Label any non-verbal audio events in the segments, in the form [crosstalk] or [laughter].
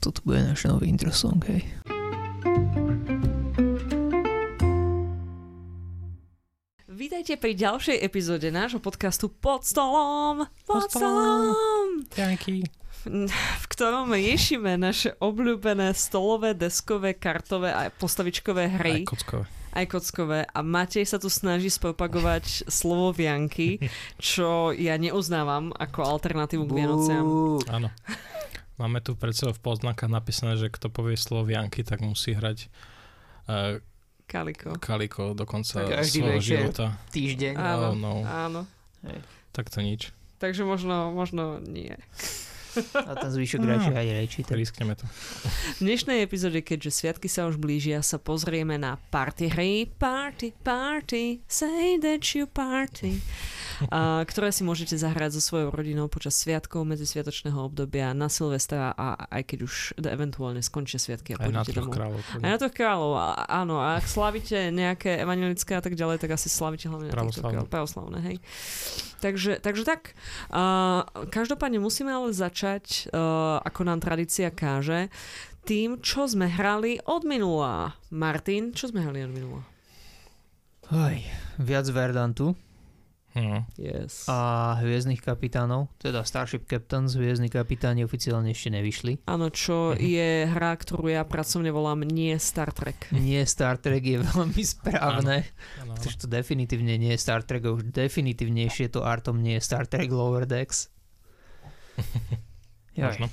Toto bude náš nový intro song, hej. Vítajte pri ďalšej epizóde nášho podcastu Pod stolom. Pod stolom. Ďakujem. v ktorom riešime naše obľúbené stolové, deskové, kartové a postavičkové hry. Aj kockové. Aj kockové. A Matej sa tu snaží spropagovať slovo vianky, čo ja neuznávam ako alternatívu k Vianociam. Áno. Máme tu pred sebou v poznámkach napísané, že kto povie slovo vianky, tak musí hrať uh, Kaliko. kaliko do konca svojho života. Týždeň. Áno, Oh, no. áno. Hej. Tak to nič. Takže možno, možno nie. A ten zvyšok radšej aj rečíte. Riskneme to. V dnešnej epizóde, keďže sviatky sa už blížia, sa pozrieme na party hry. Party, party, say that you party. A, ktoré si môžete zahrať so svojou rodinou počas sviatkov, medzisviatočného obdobia, na Silvestra a aj keď už eventuálne skončia sviatky a Aj na troch domov. kráľov. Aj na troch kráľov, a- áno. A ak slavíte nejaké evangelické a tak ďalej, tak asi slavíte hlavne na Pravoslavné. kráľov. Pravoslavné, hej. Takže, takže tak. Uh, každopádne musíme ale začať, uh, ako nám tradícia káže, tým, čo sme hrali od minula. Martin, čo sme hrali od minula? Oj, viac Verdantu Hm. Yes. a Hviezdnych kapitánov, teda Starship Captains, Hviezdni kapitáni oficiálne ešte nevyšli. Áno, čo Mhm. je hra, ktorú ja pracovne volám nie Star Trek. [laughs] Nie Star Trek je veľmi správne, pretože to definitívne nie je Star Trek, a už definitívnejšie to artom nie je Star Trek Lower Decks. [laughs] Možno.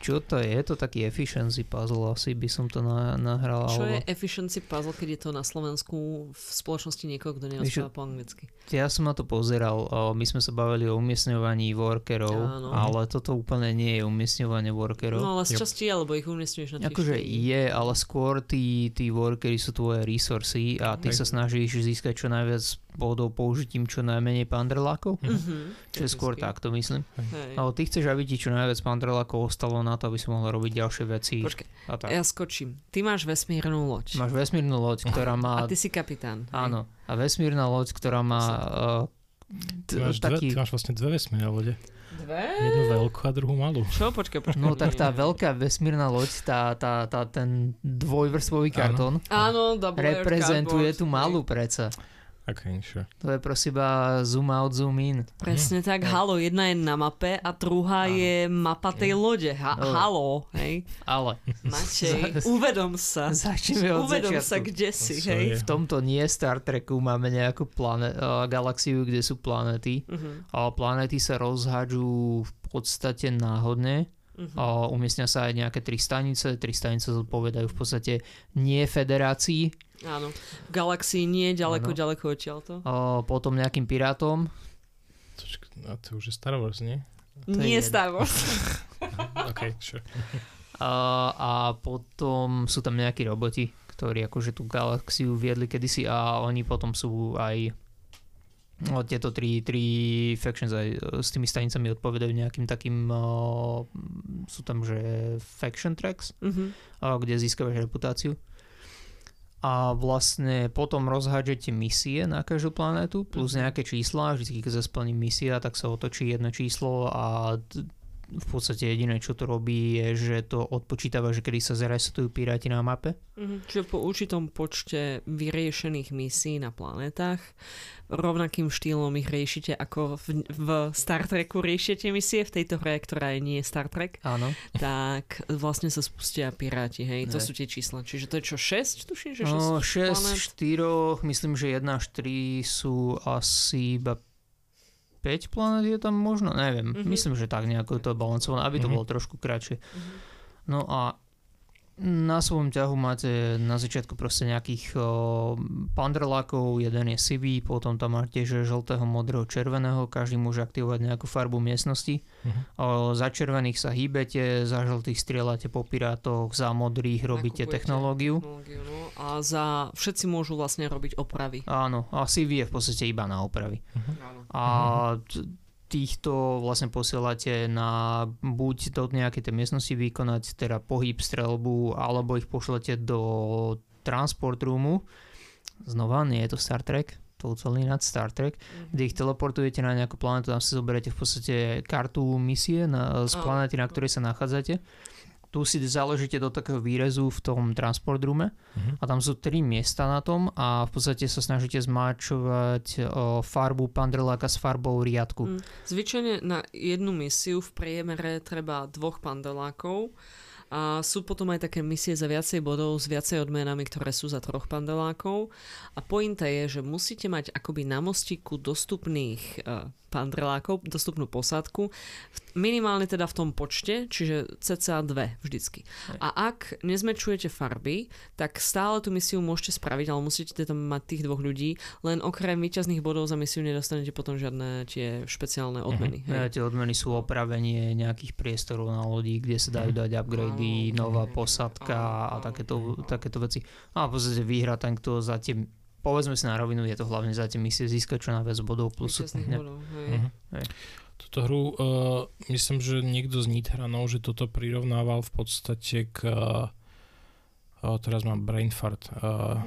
Čo to je? Je to taký efficiency puzzle, asi by som to na, nahral. Čo je alebo... efficiency puzzle, keď je to na Slovensku v spoločnosti niekoho, kto nerozpráva po anglicky? Ja som na to pozeral, my sme sa bavili o umiestňovaní workerov, Áno. ale toto úplne nie je umiestňovanie workerov. No ale z časti je, lebo ich umiestňuješ na Akože je, ale skôr tí, tí workery sú tvoje resursy a ty Hej. sa snažíš získať čo najviac bodov použitím čo najmenej pandrlákov. Mhm, Čiže skôr technicky. takto myslím. Hej. Ale ty chceš, aby ti čo najviac pandrlákov ostalo na to, aby si mohol robiť ďalšie veci. Počkaj, a tak. ja skočím. Ty máš vesmírnu loď. Máš vesmírnu loď, ktorá A má... ty si kapitán. hej? Áno. A vesmírna loď, ktorá má... Uh, Ty máš, dve, ty máš vlastne dve vesmírne lode. Dve? Jednu veľkú a druhú malú. Čo? Počkaj, počkaj. No tak tá veľká vesmírna loď, tá, tá, tá, ten dvojvrstvový Áno. kartón, Áno, layered reprezentuje tú malú predsa. Ok, sure. To je prosím iba zoom out, zoom in. Presne tak, halo, jedna je na mape a druhá Áno. je mapa tej lode. Ha- No. halo, hej. Ale Matej, uvedom sa. začneme od Uvedom sa, začiatku. kde si, To hej. V tomto nie Star Treku máme nejakú plane- uh, galaxiu, kde sú planéty. Mhm, Ale planéty sa rozhádžu v podstate náhodne. mhm. A umiestnia sa aj nejaké tri stanice. Tri stanice zodpovedajú v podstate nie federácii, Áno. V galaxii nie, ďaleko, Áno. ďaleko odtiaľto. a potom nejakým pirátom. A to už je Star Wars, nie? To je Nie jedno. Star Wars. [laughs] Ok, sure. A, a potom sú tam nejakí roboti, ktorí akože tú galaxiu viedli kedysi a oni potom sú aj no, tieto tri, tri factions aj e, s tými stanicami odpovedajú nejakým takým uh, sú tam že faction tracks, Mhm. uh, kde získavaš reputáciu a vlastne potom rozhádžete misie na každú planétu plus Mhm. nejaké čísla, vždy keď sa splní misia, tak sa otočí jedno číslo a v podstate jediné, čo to robí, je, že to odpočítava, že kedy sa zresetujú piráti na mape. Mhm. Čiže po určitom počte vyriešených misií na planetách rovnakým štýlom ich riešite ako v, v Star Treku riešite misie v tejto hre, ktorá je nie Star Trek, Áno. tak vlastne sa spustia piráti, hej, to Hej. sú tie čísla. Čiže to je čo, 6? Tuším, že 6 No, 6, planet? 4, myslím, že 1 až 3 sú asi iba 5 planet je tam možno, neviem. Mhm. Myslím, že tak nejako je to balancované, aby to Mhm. bolo trošku kratšie. Mhm. No a na svojom ťahu máte na začiatku proste nejakých o, pandrlákov, jeden je sivý, potom tam máte že žltého, modrého, červeného, každý môže aktivovať nejakú farbu miestnosti. Mhm. O, za červených sa hýbete, za žltých strieľate po pirátoch, za modrých robíte Nakupujete technológiu. technológiu no. A za všetci môžu vlastne robiť opravy. Áno, a CV je v podstate iba na opravy. Áno. A t- týchto vlastne posielate na buď do nejakej tej miestnosti vykonať teda pohyb, strelbu, alebo ich pošlete do transport roomu, znova, nie je to Star Trek, totally not Star Trek, kde ich teleportujete na nejakú planetu, tam si zoberete v podstate kartu misie na, z Áno. planéty, na ktorej sa nachádzate. Tu si založíte do takého výrezu v tom transport roome Mhm. a tam sú tri miesta na tom a v podstate sa snažíte zmáčovať o, farbu pandreláka s farbou riadku. Mm. Zvyčajne na jednu misiu v priemere treba dvoch pandelákov a sú potom aj také misie za viacej bodov s viacej odmenami, ktoré sú za troch pandelákov. A pointa je, že musíte mať akoby na mostíku dostupných uh, pandelákov, dostupnú posádku, minimálne teda v tom počte, čiže cca dve vždycky. A ak nezmečujete farby, tak stále tú misiu môžete spraviť, ale musíte tam mať tých dvoch ľudí, len okrem výťazných bodov za misiu nedostanete potom žiadne tie špeciálne odmeny. Ja, Hej. tie odmeny sú opravenie nejakých priestorov na lodí, kde sa dajú dať upgrady, nová posádka a takéto, takéto veci. A v podstate vyhra ten, kto za tie, povedzme si na rovinu, je to hlavne za tie misie získať čo najviac bodov plus ne, bodov, hej. Hej. Túto hru, uh, myslím, že niekto z Nitranov, že toto prirovnával v podstate k... Uh, teraz mám brain fart. Uh,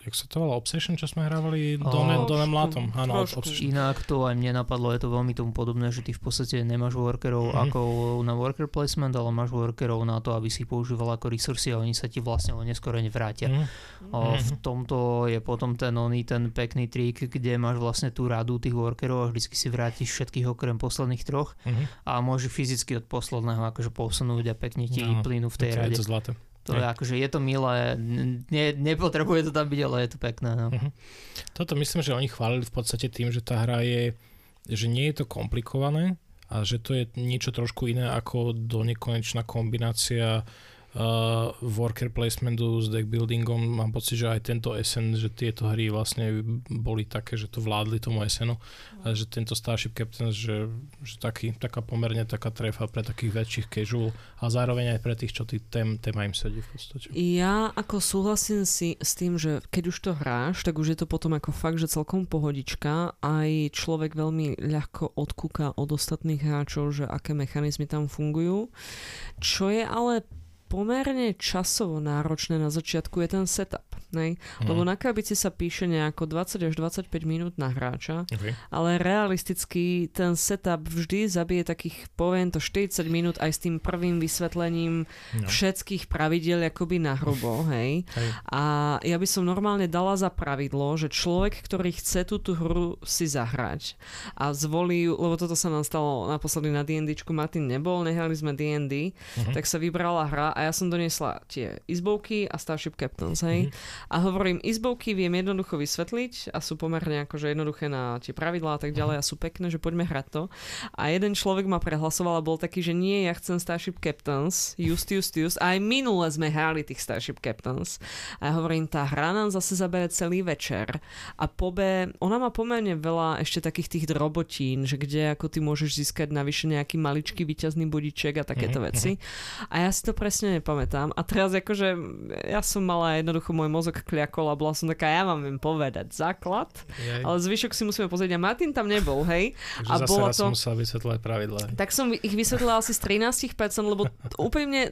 jak sa to volá? Obsession, čo sme hrávali Donem, Látom. Áno, trošku. Obsession. Inak to aj mne napadlo, je to veľmi tomu podobné, že ty v podstate nemáš workerov Mhm. ako na worker placement, ale máš workerov na to, aby si ich používal ako resursy a oni sa ti vlastne len neskôr nevrátia. Mhm. O, v Mhm. tomto je potom ten oný, ten pekný trik, kde máš vlastne tú radu tých workerov a vždycky si vrátiš všetkých okrem posledných troch Mhm. a môže fyzicky od posledného akože posunúť a pekne ti Áno. plynú v tej to- rade. Je to zlaté. To je akože, je to milé, ne, nepotrebuje to tam byť, ale je to pekné. No. Mhm. Toto myslím, že oni chválili v podstate tým, že tá hra je, že nie je to komplikované a že to je niečo trošku iné ako do nekonečná kombinácia uh, worker placementu s deck buildingom. Mám pocit, že aj tento SN, že tieto hry vlastne boli také, že to vládli tomu SN-u a že tento Starship Captains, že, že taký, taká pomerne taká trefa pre takých väčších casual a zároveň aj pre tých, čo tý tém, téma im sedí v podstate. Ja ako súhlasím si s tým, že keď už to hráš, tak už je to potom ako fakt, že celkom pohodička. Aj človek veľmi ľahko odkúka od ostatných hráčov, že aké mechanizmy tam fungujú. Čo je ale pomerne časovo náročné na začiatku je ten setup. Nej? Mhm. Lebo na krabici sa píše nejako 20 až 25 minút na hráča, Okay. ale realisticky ten setup vždy zabije takých, poviem to, 40 minút aj s tým prvým vysvetlením No. všetkých pravidiel akoby na hrubo, hej. Hej. A ja by som normálne dala za pravidlo, že človek, ktorý chce túto hru si zahrať a zvolí lebo toto sa nám stalo naposledy na D&Dčku, Martin nebol, nehrali sme D&D, Mhm. tak sa vybrala hra a ja som doniesla tie izbovky a Starship Captains, hej. Mhm. A hovorím, izbovky viem jednoducho vysvetliť a sú pomerne akože jednoduché na tie pravidlá a tak ďalej a sú pekné, že poďme hrať to. A jeden človek ma prehlasoval a bol taký, že nie, ja chcem Starship Captains, just, just, just. A aj minule sme hrali tých Starship Captains. A ja hovorím, tá hra nám zase zabere celý večer. A po B, ona má pomerne veľa ešte takých tých drobotín, že kde ako ty môžeš získať navyše nejaký maličký výťazný bodiček a takéto Mhm, veci. A ja si to presne nepamätám. A teraz akože ja som mala jednoducho môj mozog kliakol a bola som taká, ja mám im povedať základ, Jej. ale zvyšok si musíme pozrieť. A Martin tam nebol, hej? Takže a zase bola raz to- som musel vysvetľovať pravidlá. Tak som ich vysvetlila asi z 13%, lebo úplne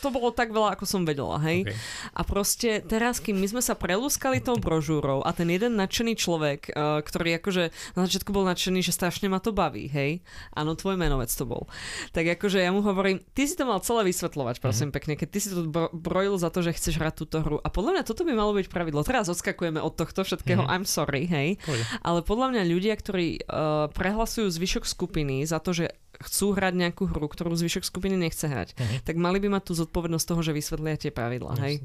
to bolo tak veľa, ako som vedela, hej? Okay. A proste teraz, kým my sme sa prelúskali tou brožúrou a ten jeden nadšený človek, uh, ktorý akože na začiatku bol nadšený, že strašne ma to baví, hej? Áno, tvoj menovec to bol. Tak akože ja mu hovorím, ty si to mal celé vysvetľovať, prosím pekne, keď ty si to bro- brojil za to, že chceš hrať túto hru. A podľa mňa toto by malo byť pravidlo. Teraz odskakujeme od tohto všetkého, Mhm. I'm sorry, hej? Pôjde. Ale podľa mňa ľudia, ktorí uh, prehlasujú zvyšok skupiny za to, že chcú hrať nejakú hru, ktorú zvyšok skupiny nechce hrať, Mhm. tak mali by mať tú zodpovednosť toho, že vysvetlia tie pravidla, hej?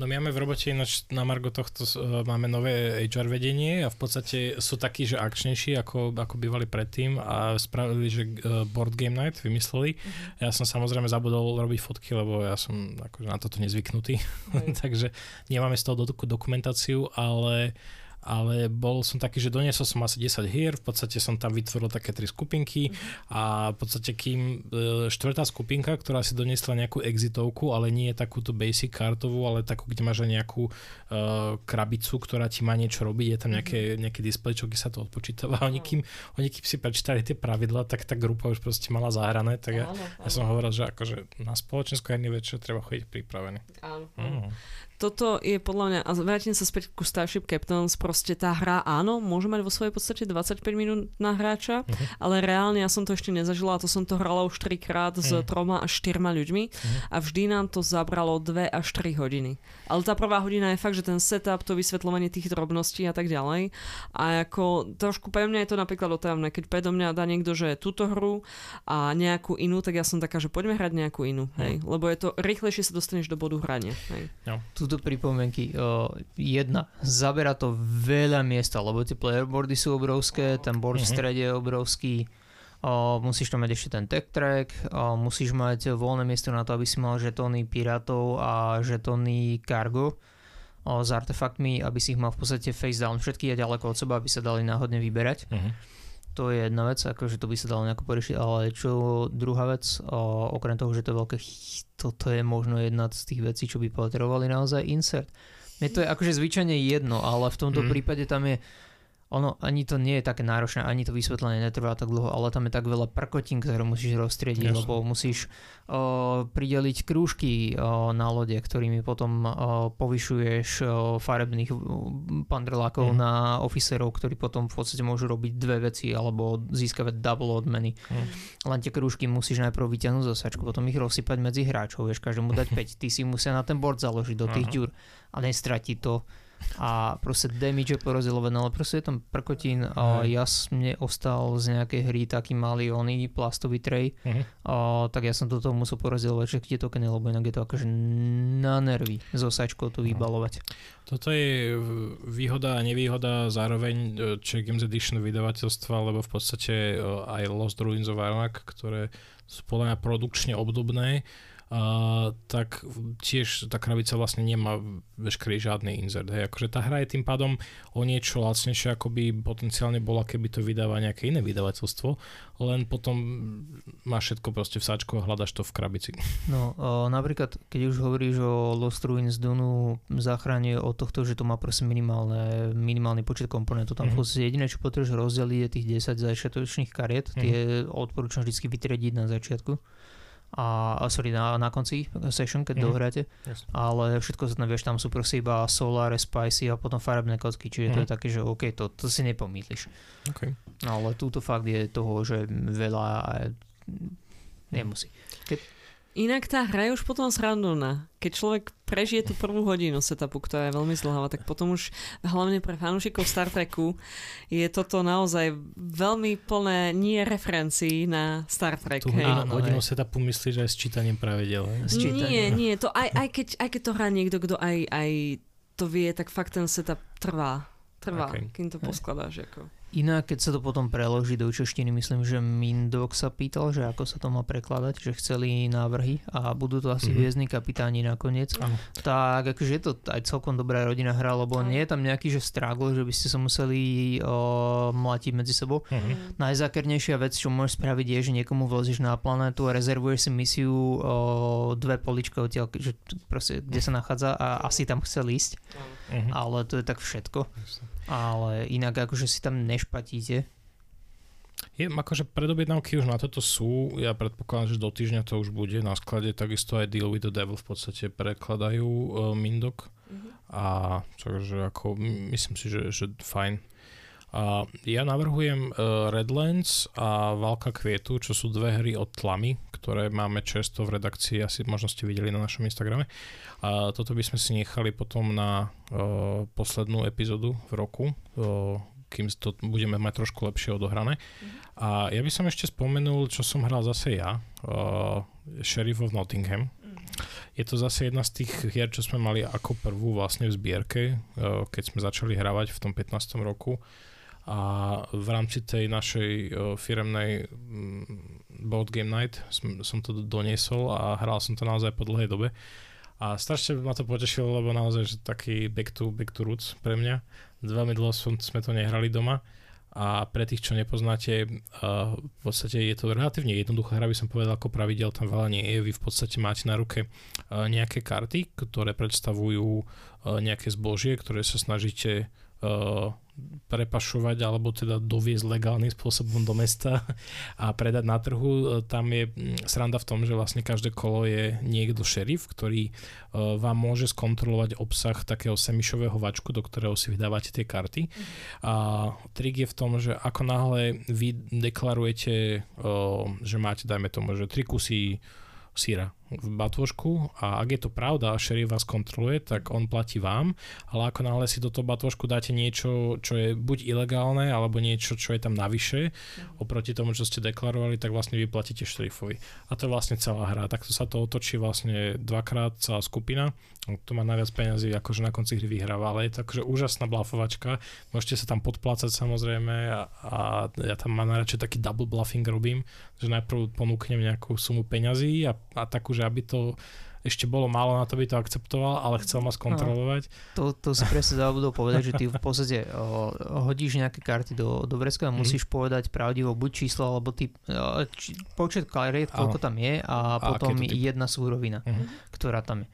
No my máme v robote ináč na Margo tohto uh, máme nové HR vedenie a v podstate sú takí, že akčnejší ako, ako bývali predtým a spravili, že uh, board game night vymysleli. Mhm. Ja som samozrejme zabudol robiť fotky, lebo ja som akože na toto nezvyknutý, [laughs] takže nemáme z toho doku- dokumentáciu, ale ale bol som taký, že doniesol som asi 10 hier, v podstate som tam vytvoril také tri skupinky a v podstate kým e, štvrtá skupinka, ktorá si doniesla nejakú exitovku, ale nie je takúto basic kartovú, ale takú, kde máš aj nejakú uh, krabicu, ktorá ti má niečo robiť, je tam nejaké, nejaký displej, čo sa to odpočítava a oni kým, oni kým si prečítali tie pravidla, tak tá grupa už proste mala zahrané, tak ja, ja som hovoril, že akože na spoločenský herný večer treba chodiť pripravený. áno. Mm. Toto je podľa mňa, a vrátim sa späť ku Starship Captains, proste tá hra, áno, môže mať vo svojej podstate 25 minút na hráča, uh-huh. ale reálne ja som to ešte nezažila, to som to hrala už 3 krát uh-huh. s mhm. troma až 4 ľuďmi uh-huh. a vždy nám to zabralo 2 až 3 hodiny. Ale tá prvá hodina je fakt, že ten setup, to vysvetľovanie tých drobností a tak ďalej. A ako trošku pre mňa je to napríklad otávne, keď predo mňa dá niekto, že túto hru a nejakú inú, tak ja som taká, že poďme hrať nejakú inú, hej. Lebo je to rýchlejšie sa dostaneš do bodu hrania. Hej. No. Tuto pripomienky. Uh, jedna, zabera to veľa miesta, lebo tie playerboardy sú obrovské, ten board v mhm. strede je obrovský, uh, musíš tam mať ešte ten tech track, uh, musíš mať voľné miesto na to, aby si mal žetóny pirátov a žetóny cargo uh, s artefaktmi, aby si ich mal v podstate face down všetky a ďaleko od seba, aby sa dali náhodne vyberať. Uh-huh to je jedna vec, akože to by sa dalo nejako poriešiť, ale čo druhá vec, o, okrem toho, že to je veľké, toto je možno jedna z tých vecí, čo by potrebovali naozaj insert. Mne to je akože zvyčajne jedno, ale v tomto mm. prípade tam je ono ani to nie je také náročné, ani to vysvetlenie netrvá tak dlho, ale tam je tak veľa prkotín, ktoré musíš rozstriediť, yes. lebo musíš o, prideliť krúžky o, na lode, ktorými potom o, povyšuješ o, farebných pandrlákov mm. na oficerov, ktorí potom v podstate môžu robiť dve veci alebo získavať double odmeny. Mm. Len tie krúžky musíš najprv vyťahnuť zo sačku, potom ich rozsypať medzi hráčov, vieš každému dať [laughs] 5, ty si musia na ten board založiť do tých uh-huh. ďur a nestratiť to a proste damage je porozdeľované, ale proste je tam prkotín a ja mne ostal z nejakej hry taký malý oný plastový tray, uh-huh. a, tak ja som do toho musel porozdeľovať všetky tie tokeny, lebo inak je to akože na nervy zo sačkou to vybalovať. Toto je výhoda a nevýhoda zároveň Czech Games Edition vydavateľstva, lebo v podstate aj Lost Ruins of Arnak, ktoré sú podľa mňa produkčne obdobné, Uh, tak tiež tá krabica vlastne nemá veškerý žiadny insert. Hej. Akože tá hra je tým pádom o niečo lacnejšie, ako by potenciálne bola, keby to vydáva nejaké iné vydavateľstvo, len potom máš všetko proste v sáčku a hľadaš to v krabici. No, uh, napríklad, keď už hovoríš o Lost Ruins Dunu, záchrane od tohto, že to má proste minimálne, minimálny počet komponentov. Tam mm-hmm. jediné, čo potrebuješ rozdeliť, je tých 10 začiatočných kariet. Mm-hmm. Tie odporúčam vždy vytriediť na začiatku a sorry, na, na konci session, keď mm. dohráte, yes. ale všetko sa tam vieš, tam sú proste iba Solar, Spicy a potom farebné kocky, čiže mm. to je mhm. také, že OK, to, to si nepomýtliš. Okay. Ale túto fakt je toho, že veľa nemusí. Keď, Inak tá hra je už potom srandovná. Keď človek prežije tú prvú hodinu setupu, ktorá je veľmi zlháva, tak potom už hlavne pre fanúšikov Star Treku je toto naozaj veľmi plné nie referencií na Star Trek. Tú hej. Áno, hodinu hej. setupu myslíš aj s čítaním pravidel? S čítaním. Nie, nie. To aj, aj, keď, aj keď to hrá niekto, kto aj, aj to vie, tak fakt ten setup trvá. Trvá, okay. kým to poskladáš. Ako. Inak, keď sa to potom preloží do češtiny, myslím, že Mindok sa pýtal, že ako sa to má prekladať, že chceli návrhy a budú to asi mm-hmm. hviezdni kapitáni nakoniec. Ano. Tak akože je to aj celkom dobrá rodina hra, lebo ano. nie je tam nejaký že struggle, že by ste sa museli o, mlatiť medzi sebou. Mm-hmm. Najzákernejšia vec, čo môžeš spraviť, je, že niekomu vlezíš na planetu a rezervuješ si misiu o, dve polička odtiaľ, že proste, kde sa nachádza a asi tam chcel ísť. Mm-hmm. Ale to je tak všetko. Ale inak akože si tam nešpatíte. Je, akože predobjednávky už na toto sú, ja predpokladám, že do týždňa to už bude na sklade, takisto aj Deal with the Devil v podstate prekladajú uh, Mindok mm-hmm. a takže ako myslím si, že, že fajn. A ja navrhujem uh, Redlands a Valka kvietu, čo sú dve hry od Tlamy, ktoré máme často v redakcii, asi možno ste videli na našom Instagrame. A toto by sme si nechali potom na uh, poslednú epizódu v roku, uh, kým to budeme mať trošku lepšie odohrané. Mm-hmm. A ja by som ešte spomenul, čo som hral zase ja, uh, Sheriff of Nottingham. Mm-hmm. Je to zase jedna z tých hier, čo sme mali ako prvú vlastne v zbierke, uh, keď sme začali hravať v tom 15. roku. A v rámci tej našej uh, firemnej um, Board Game Night som, som to doniesol a hral som to naozaj po dlhej dobe. A strašne ma to potešilo, lebo naozaj, že taký back to, back to roots pre mňa. Veľmi dlho som, sme to nehrali doma. A pre tých, čo nepoznáte, uh, v podstate je to relatívne jednoduchá hra, by som povedal, ako pravidel tam veľa nie je. Vy v podstate máte na ruke uh, nejaké karty, ktoré predstavujú uh, nejaké zbožie, ktoré sa snažíte prepašovať alebo teda doviezť legálnym spôsobom do mesta a predať na trhu. E, tam je sranda v tom, že vlastne každé kolo je niekto šerif, ktorý e, vám môže skontrolovať obsah takého semišového vačku, do ktorého si vydávate tie karty. A trik je v tom, že ako náhle vy deklarujete, e, že máte, dajme tomu, že tri kusy síra v batôžku a ak je to pravda a šerif vás kontroluje, tak on platí vám, ale ako náhle si do toho batôžku dáte niečo, čo je buď ilegálne, alebo niečo, čo je tam navyše, oproti tomu, čo ste deklarovali, tak vlastne vy platíte šerifovi. A to je vlastne celá hra. Takto sa to otočí vlastne dvakrát celá skupina. To má najviac peniazy, akože na konci hry vyhráva, ale je to akože úžasná blafovačka. Môžete sa tam podplácať samozrejme a, a ja tam mám najradšej taký double bluffing robím, že najprv ponúknem nejakú sumu peňazí a, a takú, že aby to ešte bolo málo na to, by to akceptoval, ale chcel ma skontrolovať. To, to si presne zabudol povedať, že ty v podstate o, hodíš nejaké karty do, do vrecka a musíš mm. povedať pravdivo buď číslo, alebo ty, či, počet kariet, koľko tam je a, a potom jedna súrovina, mm. ktorá tam je.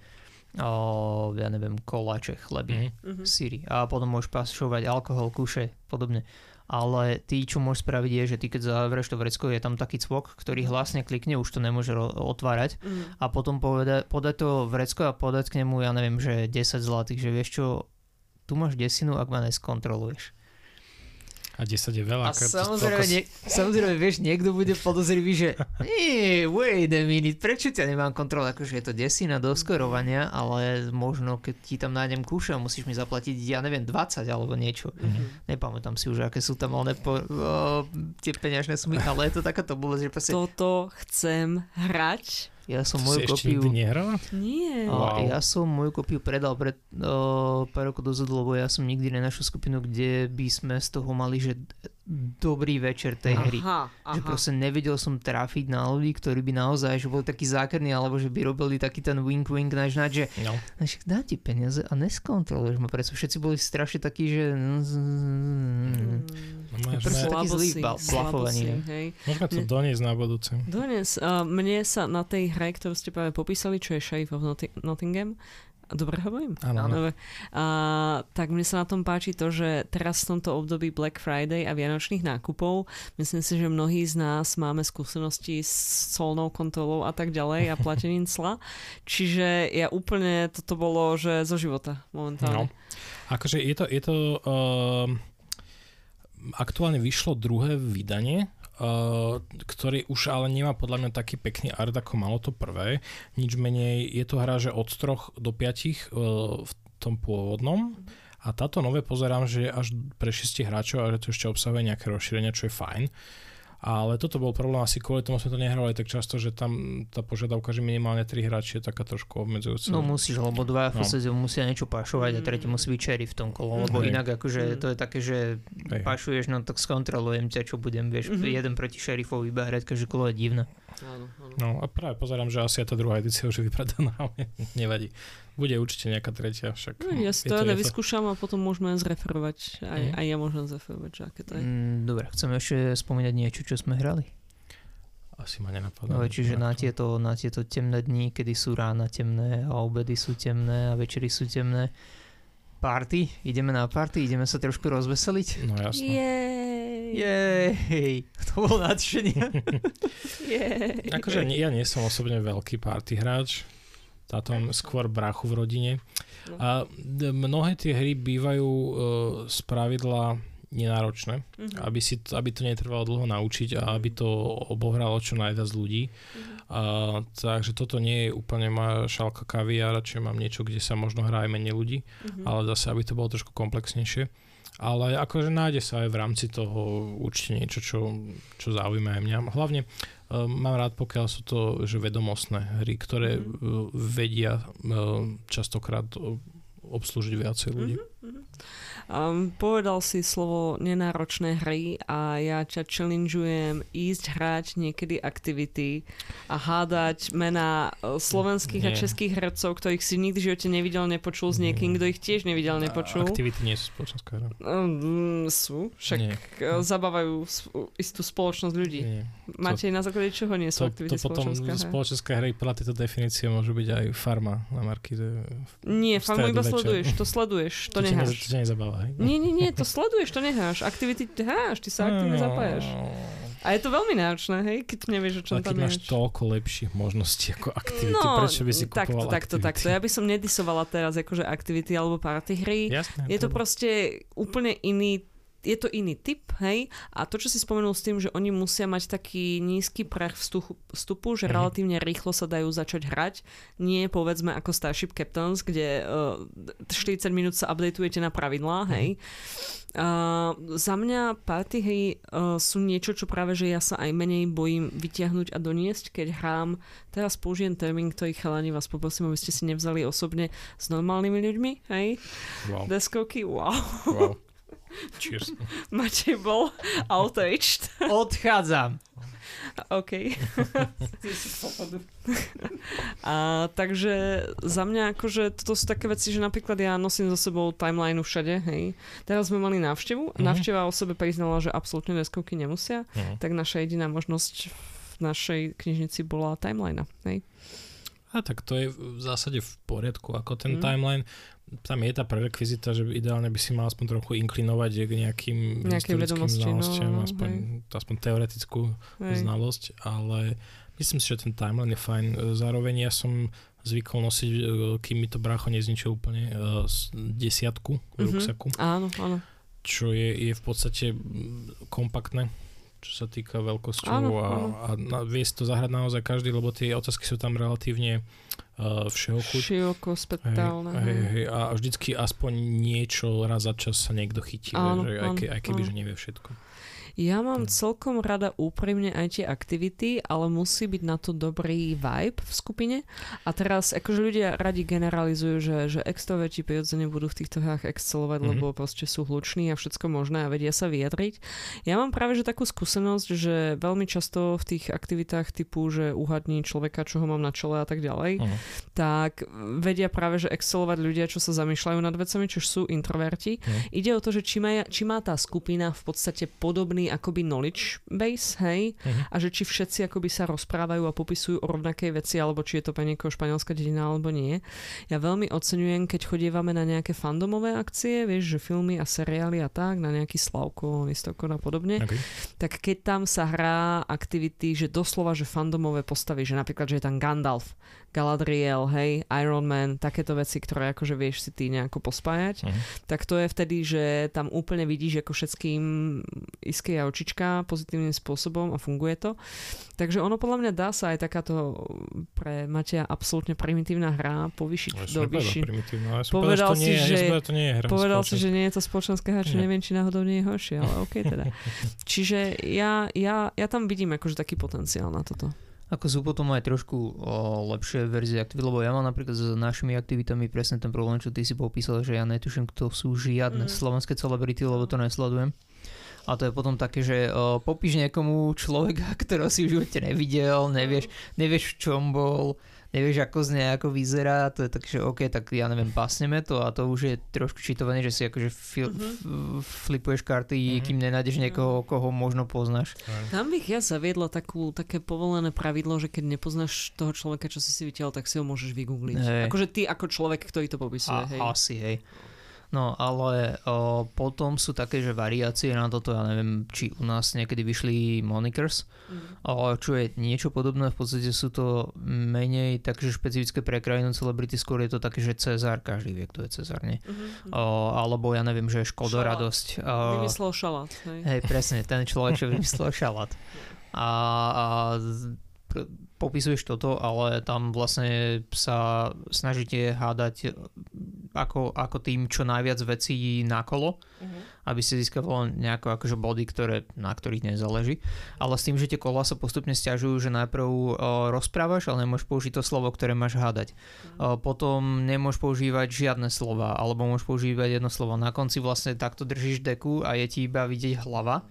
O, ja neviem, koláče, chleby, mm. síry. A potom môžeš pašovať alkohol, kuše, podobne ale ty, čo môžeš spraviť je, že ty keď zavrieš to vrecko, je tam taký cvok, ktorý hlasne klikne, už to nemôže otvárať mm. a potom podať, podať to vrecko a podať k nemu, ja neviem, že 10 zlatých, že vieš čo, tu máš desinu, ak ma neskontroluješ. A 10 je veľa. A samozrejme, nie, samozrejme, vieš, niekto bude podozrivý, že nie, wait a minute, prečo ťa nemám kontrol, akože je to desina do skorovania, ale možno keď ti tam nájdem kúša, musíš mi zaplatiť, ja neviem, 20 alebo niečo. Mm-hmm. Nepamätám si už, aké sú tam ale po, o, tie peňažné sumy, ale je to takáto bolesť, že proste... Toto chcem hrať ja som moju si kopiu... ešte nehrala? Nie. Wow. Ja som moju kopiu predal pred uh, pár rokov dozadu, lebo ja som nikdy nenašiel skupinu, kde by sme z toho mali, že dobrý večer tej hry. Aha, aha. Že proste nevedel som trafiť na ľudí, ktorí by naozaj, že boli takí zákerní, alebo že by robili taký ten wink wink náš nač, že no. naš, dá ti peniaze a neskontroluješ ma. Preto všetci boli strašne takí, že... Mm, no, proste taký zlý blafovaní. Môžeme to doniesť na budúce. Donies. Uh, mne sa na tej hre, ktorú ste práve popísali, čo je Sheriff of Nottingham, Dobre hovorím? Áno. Dobre. A, tak mne sa na tom páči to, že teraz v tomto období Black Friday a Vianočných nákupov, myslím si, že mnohí z nás máme skúsenosti s colnou kontrolou a tak ďalej a platením [laughs] cla. Čiže ja úplne, toto bolo, že zo života momentálne. No. Akože je to, je to uh, aktuálne vyšlo druhé vydanie Uh, ktorý už ale nemá podľa mňa taký pekný art, ako malo to prvé. Nič menej, je to hra, že od 3 do 5 uh, v tom pôvodnom. A táto nové pozerám, že až pre 6 hráčov a že to ešte obsahuje nejaké rozšírenia, čo je fajn. Uh, ale toto bol problém, asi kvôli tomu sme to nehrali tak často, že tam tá požiadavka, že minimálne 3 hráči je taká trošku obmedzujúca. No musíš, lebo dva no. musia niečo pašovať a tretí musí byť cherry v tom kolo, lebo Hej. inak akože to je také, že Hej. pašuješ, no tak skontrolujem ťa, čo budem, vieš, mm-hmm. jeden proti šerifovi iba hrať, každé kolo je divné. Áno, áno. No a práve pozerám, že asi aj tá druhá edícia už je vypredaná, [laughs] ale nevadí. Bude určite nejaká tretia však. No, ja si to, to vyskúšam a potom môžeme zreferovať. Aj, mm. aj ja môžem zreferovať, že aké to je. Mm, dobre, chceme ešte spomínať niečo, čo sme hrali. Asi ma nenapadá. No, čiže na tieto, na tieto temné dni, kedy sú rána temné a obedy sú temné a večery sú temné. Party? Ideme na party? Ideme sa trošku rozveseliť? No jasno. Jej. Jej. To bolo nadšenie. [laughs] [laughs] Jej. Akože ja nie som osobne veľký party hráč táto skôr brachu v rodine. No. A mnohé tie hry bývajú uh, z pravidla nenáročné, uh-huh. aby, si, aby to netrvalo dlho naučiť a aby to obohralo čo najviac ľudí. Uh-huh. A, takže toto nie je úplne moja šálka ja radšej mám niečo, kde sa možno hrá aj menej ľudí, uh-huh. ale zase, aby to bolo trošku komplexnejšie. Ale akože nájde sa aj v rámci toho určite niečo, čo, čo zaujíma aj mňa. Hlavne mám rád, pokiaľ sú to že vedomostné hry, ktoré mm-hmm. vedia ehm, častokrát obslúžiť viacej ľudí. Mm-hmm. Um, povedal si slovo nenáročné hry a ja ťa challengeujem ísť hrať niekedy aktivity a hádať mená e, slovenských nie. a českých hercov, ktorých si nikdy v živote nevidel, nepočul s niekým, kto ich tiež nevidel, nepočul. Aktivity nie sú spoločenská hra. Um, sú, však nie. E, zabávajú istú spoločnosť ľudí. Nie. Máte to, na základe čoho nie sú to, aktivity to potom spoločenská hra? spoločenská hra podľa tejto definície môže byť aj farma na Markize. Nie, farmu iba sleduješ, to sleduješ, to, to neháš. To ťa nezabáva hej? Nie, nie, nie, to sleduješ, to neháš. Aktivity háš, ty sa aktívne zapájaš. A je to veľmi náročné, hej, keď nevieš, o čom tam máš je. toľko lepších možností ako aktivity, No, prečo by si takto, takto, aktivity? takto. Ja by som nedisovala teraz akože aktivity alebo party hry. Jasné. Je to proste úplne iný je to iný typ, hej, a to, čo si spomenul s tým, že oni musia mať taký nízky prach vstupu, vstupu že Mhm. relatívne rýchlo sa dajú začať hrať, nie povedzme ako Starship Captains, kde uh, 40 minút sa updateujete na pravidlá, Mhm. hej. Uh, za mňa party hry uh, sú niečo, čo práve, že ja sa aj menej bojím vytiahnuť a doniesť, keď hrám. Teraz použijem termín, ktorý chalani vás poprosím, aby ste si nevzali osobne s normálnymi ľuďmi, hej. Wow, Deskovky, wow. wow. Cheers. [laughs] Matej bol outraged. Odchádzam. OK. A takže za mňa akože toto sú také veci, že napríklad ja nosím so sebou timeline všade, hej. Teraz sme mali návštevu, Mhm. návšteva o sebe priznala, že absolútne deskovky nemusia, Mhm. tak naša jediná možnosť v našej knižnici bola timeline, hej. A tak to je v zásade v poriadku, ako ten Mm. timeline, tam je tá prerekvizita, že ideálne by si mal aspoň trochu inklinovať k nejakým Nejaké historickým no, znalostiam, no, aspoň, aspoň teoretickú hej. znalosť, ale myslím si, že ten timeline je fajn. Zároveň ja som zvykol nosiť, e, kým mi to brácho nezničil úplne, e, desiatku v Mhm. ruksaku, Áno, áno. čo je, je v podstate kompaktné čo sa týka veľkosťou Áno, a, a na, vie si to zahrať naozaj každý, lebo tie otázky sú tam relatívne uh, všeho chuť. Široko spektálne. Hej, hej, hej, a vždycky aspoň niečo raz za čas sa niekto chytí, Áno, že aj, ke, aj keby, áno. že nevie všetko. Ja mám celkom rada úprimne aj tie aktivity, ale musí byť na to dobrý vibe v skupine. A teraz, akože ľudia radi generalizujú, že, že extroverti prirodzene budú v týchto hrách excelovať, Mhm. lebo proste sú hluční a všetko možné a vedia sa vyjadriť. Ja mám práve že takú skúsenosť, že veľmi často v tých aktivitách typu, že uhadní človeka, čo ho mám na čele a tak ďalej, Uh-huh. tak vedia práve, že excelovať ľudia, čo sa zamýšľajú nad vecami, čo sú introverti. Mhm. Ide o to, že či má, či má tá skupina v podstate podobný akoby knowledge base, hej, Mhm. a že či všetci akoby sa rozprávajú a popisujú o rovnakej veci, alebo či je to pre niekoho španielská dedina, alebo nie. Ja veľmi oceňujem, keď chodívame na nejaké fandomové akcie, vieš, že filmy a seriály a tak, na nejaký Slavko, Listokon a podobne, Okay. tak keď tam sa hrá aktivity, že doslova, že fandomové postavy, že napríklad, že je tam Gandalf, Galadriel, hej, Iron Man, takéto veci, ktoré akože vieš si ty nejako pospájať, Uh-huh. tak to je vtedy, že tam úplne vidíš ako všetkým iskie očička pozitívnym spôsobom a funguje to. Takže ono podľa mňa dá sa aj takáto pre Matia absolútne primitívna hra povyšiť do som Povedal povedal, že to si, nie, že- povedal, to nie je hra Povedal si, že nie je to spoločenská hra, či Nie. neviem, či náhodou nie je horšie, ale OK teda. [laughs] Čiže ja, ja, ja tam vidím akože taký potenciál na toto. Ako sú potom aj trošku o, lepšie verzie aktivít, lebo ja mám napríklad s našimi aktivitami presne ten problém, čo ty si popísal, že ja netuším, kto sú žiadne Mm. slovenské celebrity, lebo to nesledujem. A to je potom také, že o, popíš niekomu človeka, [laughs] ktorého si v živote nevidel, nevieš, nevieš v čom bol, nevieš ako znie, ako vyzerá, to je tak, že OK, tak ja neviem, pasneme to a to už je trošku čitované, že si akože fil, Mhm. f- flipuješ karty, Mhm. kým nenájdeš niekoho, koho možno poznáš. Tam bych ja zaviedla takú, také povolené pravidlo, že keď nepoznáš toho človeka, čo si si vytiaľ, tak si ho môžeš vygoogliť. Hej. Akože ty ako človek, ktorý to popisuje. A, hej. asi, hej. No ale o, potom sú také, že variácie na toto, ja neviem, či u nás niekedy vyšli monikers, o, čo je niečo podobné, v podstate sú to menej takže špecifické pre krajinu celebrity, skôr je to také, že Cezar, každý vie, kto je Cezar, nie? Mhm. O, alebo ja neviem, že Škoda Šalát. radosť. O, Vymyslel šalát. Hej. hej, presne, ten človek, čo vymyslel šalát. [laughs] A, a popisuješ toto, ale tam vlastne sa snažíte hádať ako, ako tým čo najviac vecí na kolo, Mhm. Aby si získaval nejako akože body, ktoré, na ktorých nezáleží. Ale s tým, že tie kola sa postupne stiažujú, že najprv o, rozprávaš, ale nemôžeš použiť to slovo, ktoré máš hádať. O, potom nemôžeš používať žiadne slova, alebo môžeš používať jedno slovo. Na konci vlastne takto držíš deku a je ti iba vidieť hlava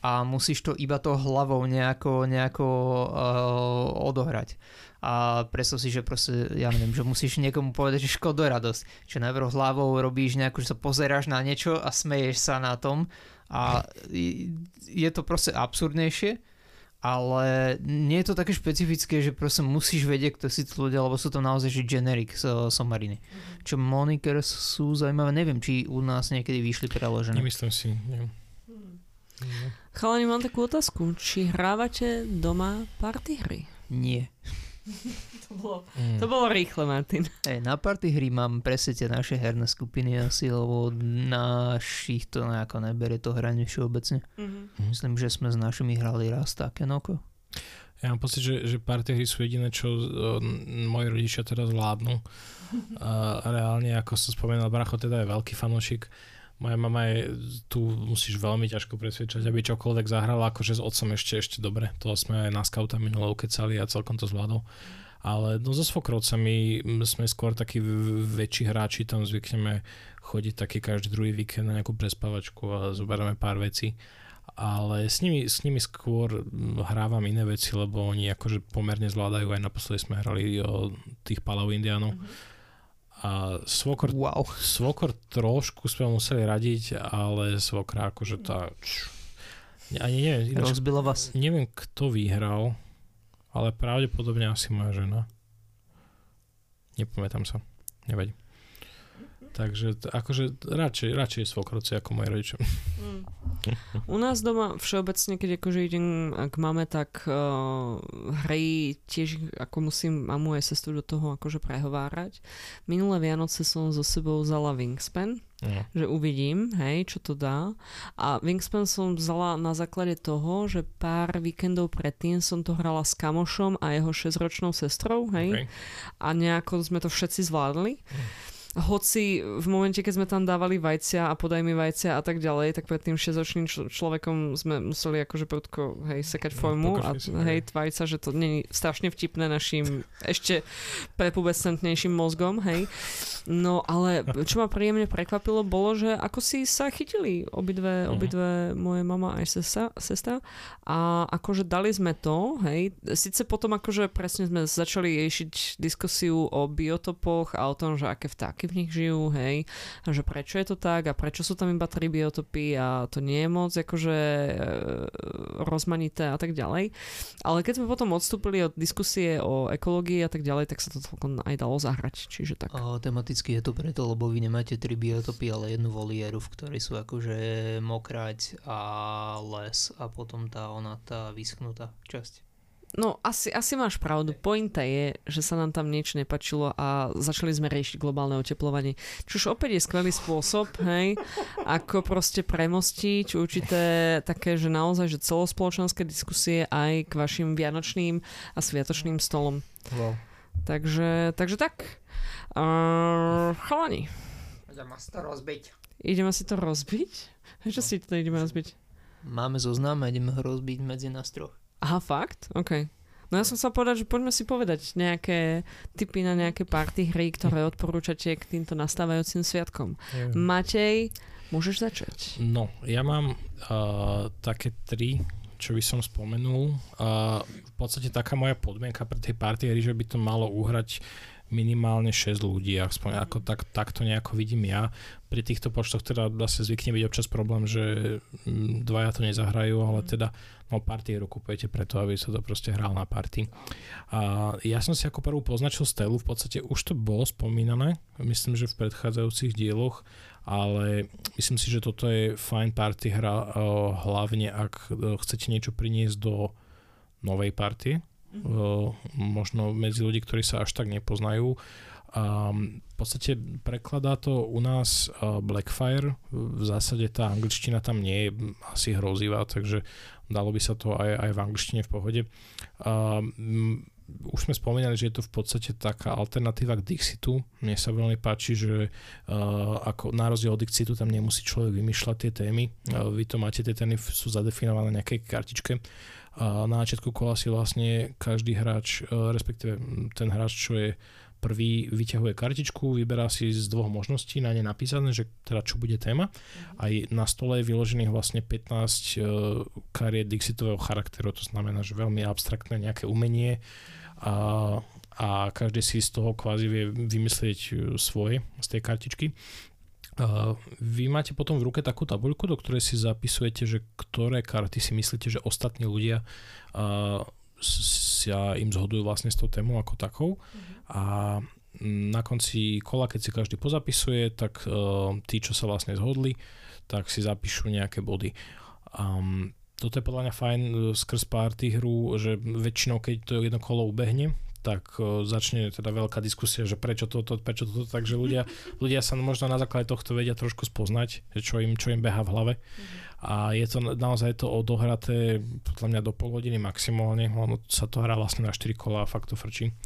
a musíš to iba to hlavou nejako, nejako uh, odohrať. A predstav si, že proste, ja neviem, že musíš niekomu povedať, že škoda radosť. Že najprv hlavou robíš nejako, že sa pozeráš na niečo a smeješ sa na tom a je to proste absurdnejšie, ale nie je to také špecifické, že proste musíš vedieť, kto si tí ľudia, lebo sú to naozaj že generic so, somariny. Mm-hmm. Čo monikers sú zaujímavé, neviem, či u nás niekedy vyšli preložené. Nemyslím si, neviem. Chalani, mám takú otázku. Či hrávate doma party hry? Nie. [laughs] to, bolo, mm. to bolo rýchle, Martin. [laughs] Hey, na party hry mám presne tie naše herné skupiny asi, lebo našich to nejako nebere to hranie všeobecne. Mm-hmm. Myslím, že sme s našimi hrali raz také noko. Ja mám pocit, že, že party hry sú jediné, čo uh, moji rodičia teraz vládnu. [laughs] Uh, reálne, ako som spomenul, Bracho teda je veľký fanošik moja mama je, tu musíš veľmi ťažko presvedčať, aby čokoľvek zahrala, akože s otcom ešte, ešte dobre. To sme aj na skauta minulou ukecali a celkom to zvládol. Ale no so svokrovcami sme skôr takí väčší hráči, tam zvykneme chodiť taký každý druhý víkend na nejakú prespavačku a zoberieme pár vecí. Ale s nimi, s nimi skôr hrávam iné veci, lebo oni akože pomerne zvládajú. Aj naposledy sme hrali o tých Palau Indiánov. Mm-hmm a svokor, wow. svokor trošku sme museli radiť, ale svokra akože tá... Ani neviem, ináč, Rozbila vás. Neviem, kto vyhral, ale pravdepodobne asi moja žena. Nepamätám sa. Nevadí. Takže akože radšej, radšej svokroci ako moji rodičia. Mm. [laughs] U nás doma všeobecne, keď akože idem k mame, tak uh, hry tiež ako musím mamu aj sestru do toho akože prehovárať. Minulé Vianoce som so sebou vzala Wingspan, mm. že uvidím, hej, čo to dá. A Wingspan som vzala na základe toho, že pár víkendov predtým som to hrala s kamošom a jeho 6-ročnou sestrou, hej. Okay. A nejako sme to všetci zvládli. Mm hoci v momente, keď sme tam dávali vajcia a podaj mi vajcia a tak ďalej, tak pred tým 6 čl- človekom sme museli akože prudko hej, sekať no, formu no, a hej, tváriť sa, že to je strašne vtipné našim ešte prepubescentnejším mozgom, hej. No ale čo ma príjemne prekvapilo, bolo, že ako si sa chytili obidve, uh-huh. obidve moje mama aj sestra, sestra a akože dali sme to, hej. Sice potom akože presne sme začali riešiť diskusiu o biotopoch a o tom, že aké vtáky vtáky v nich žijú, hej, a že prečo je to tak a prečo sú tam iba tri biotopy a to nie je moc akože e, rozmanité a tak ďalej. Ale keď sme potom odstúpili od diskusie o ekológii a tak ďalej, tak sa to celkom aj dalo zahrať, čiže tak. A tematicky je to preto, lebo vy nemáte tri biotopy, ale jednu volieru, v ktorej sú akože mokrať a les a potom tá ona, tá vyschnutá časť. No, asi, asi máš pravdu. Pointa je, že sa nám tam niečo nepačilo a začali sme riešiť globálne oteplovanie. Čož opäť je skvelý spôsob, hej, ako proste premostiť určité také, že naozaj, že celospoločenské diskusie aj k vašim vianočným a sviatočným stolom. Wow. Takže, takže tak. Uh, chalani. Ideme si to rozbiť. Ideme si to rozbiť? Čo si to ideme rozbiť? Máme zoznam a ideme ho rozbiť medzi nás troch. Aha, fakt? OK. No ja som sa povedať, že poďme si povedať nejaké typy na nejaké party hry, ktoré odporúčate k týmto nastávajúcim sviatkom. Yeah. Matej, môžeš začať. No, ja mám uh, také tri, čo by som spomenul. Uh, v podstate taká moja podmienka pre tej party hry, že by to malo uhrať minimálne 6 ľudí, aspoň ako tak, takto nejako vidím ja. Pri týchto počtoch teda zase zvykne byť občas problém, že mm, dvaja to nezahrajú, ale teda no party hru kupujete preto, aby sa to proste hral na party. A ja som si ako prvú poznačil Stelu, v podstate už to bolo spomínané, myslím, že v predchádzajúcich dieloch, ale myslím si, že toto je fajn party hra, hlavne ak e, chcete niečo priniesť do novej partie, mm-hmm. možno medzi ľudí, ktorí sa až tak nepoznajú. A v podstate prekladá to u nás Blackfire. V zásade tá angličtina tam nie je asi hrozivá, takže dalo by sa to aj, aj v angličtine v pohode. A, už sme spomínali, že je to v podstate taká alternatíva k Dixitu. Mne sa veľmi páči, že uh, ako na rozdiel od Dixitu tam nemusí človek vymýšľať tie témy. Uh, vy to máte, tie témy sú zadefinované na nejakej kartičke a na začiatku kola si vlastne každý hráč, e, respektíve ten hráč, čo je prvý vyťahuje kartičku, vyberá si z dvoch možností na ne napísané, že teda čo bude téma. Aj na stole je vyložených vlastne 15 uh, kariet Dixitového charakteru, to znamená, že veľmi abstraktné nejaké umenie a, a každý si z toho kvázi vie vymyslieť e, svoje z tej kartičky. Uh, vy máte potom v ruke takú tabuľku, do ktorej si zapisujete, že ktoré karty si myslíte, že ostatní ľudia sa im zhodujú vlastne s tou témou ako takou. Mm-hmm. A na konci kola, keď si každý pozapisuje, tak uh, tí, čo sa vlastne zhodli, tak si zapíšu nejaké body. Um, toto je podľa mňa fajn skrz party hru, že väčšinou, keď to jedno kolo ubehne, tak začne teda veľká diskusia, že prečo toto, prečo toto, takže ľudia, [laughs] ľudia sa možno na základe tohto vedia trošku spoznať, že čo im, čo im beha v hlave. Mm-hmm. A je to naozaj to odohraté podľa mňa do pol hodiny maximálne, ono sa to hrá vlastne na 4 kola a fakt to frčí.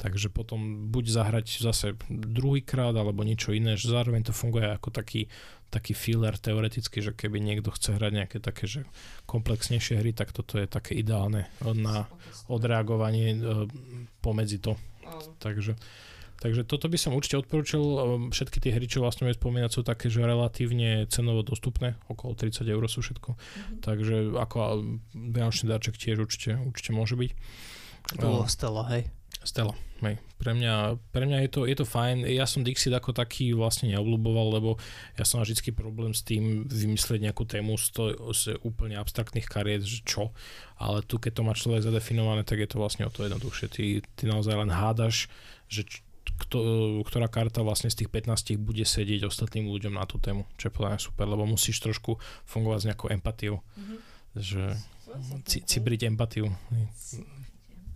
Takže potom buď zahrať zase druhýkrát alebo niečo iné, že zároveň to funguje ako taký taký filler teoreticky, že keby niekto chce hrať nejaké také že komplexnejšie hry, tak toto je také ideálne na odreagovanie e, pomedzi to. Takže, takže toto by som určite odporúčil. E, všetky tie hry, čo vlastne spomínať, sú také, že relatívne cenovo dostupné. Okolo 30 eur sú všetko. Mm-hmm. Takže ako vianočný darček tiež určite, určite môže byť. To bolo Stella, hej? Stella, hej. Pre mňa, pre mňa je, to, je to fajn. Ja som Dixit ako taký vlastne neobľúboval, lebo ja som mal vždy problém s tým vymyslieť nejakú tému z, to, z úplne abstraktných kariet, že čo. Ale tu, keď to má človek zadefinované, tak je to vlastne o to jednoduchšie. Ty, ty naozaj len hádaš, že kto, ktorá karta vlastne z tých 15 bude sedieť ostatným ľuďom na tú tému, čo je podľa mňa super, lebo musíš trošku fungovať s nejakou empatiou. Mm-hmm. Že cibriť empatiu.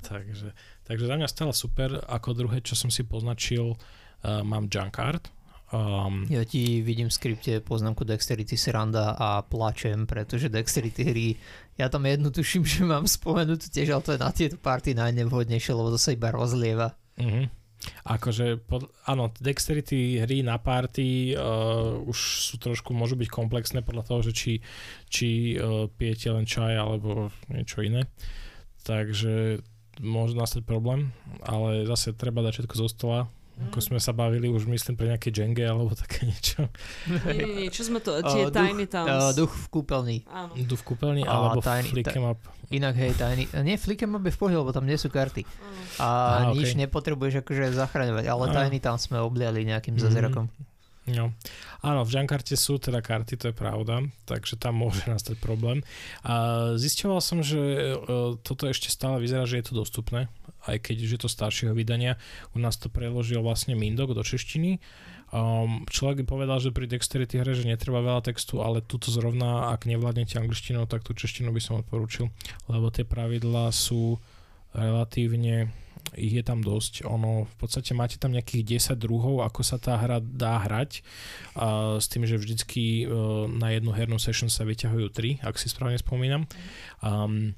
Takže, takže za mňa stala super. Ako druhé, čo som si poznačil, uh, mám Junkard. Um, ja ti vidím v skripte poznámku Dexterity Sranda a plačem, pretože Dexterity hry, ja tam jednu tuším, [laughs] že mám spomenúť tiež, ale to je na tieto party najnevhodnejšie, lebo to sa iba rozlieva. Uh-huh. Akože, pod, áno, dexterity hry na party uh, už sú trošku, môžu byť komplexné podľa toho, že či, či uh, pijete len čaj alebo niečo iné. Takže môže nastať problém, ale zase treba dať všetko zo stola, ako sme sa bavili už myslím pre nejaké dženge alebo také [laughs] niečo. Nie, nie, nie, čo sme to, [laughs] tie uh, Tiny Towns. Uh, duch v kúpeľni. Áno. Duch v kúpeľni alebo tiny, Flick em up. Inak hej, Tiny, nie, Flick em up je v pohode, lebo tam nie sú karty. Uh. A Aha, nič okay. nepotrebuješ akože zachraňovať, ale uh. Tiny tam sme obliali nejakým mm-hmm. zázrakom. No. Áno, v Junkarte sú teda karty, to je pravda, takže tam môže nastať problém. A zistoval som, že e, toto ešte stále vyzerá, že je to dostupné, aj keď už je to staršieho vydania. U nás to preložil vlastne Mindok do češtiny. Um, človek by povedal, že pri Dexterity hre, že netreba veľa textu, ale tuto zrovna, ak nevládnete angličtinou, tak tú češtinu by som odporúčil, lebo tie pravidlá sú relatívne ich je tam dosť. Ono, v podstate máte tam nejakých 10 druhov, ako sa tá hra dá hrať. A s tým, že vždycky uh, na jednu hernú session sa vyťahujú 3, ak si správne spomínam. Um,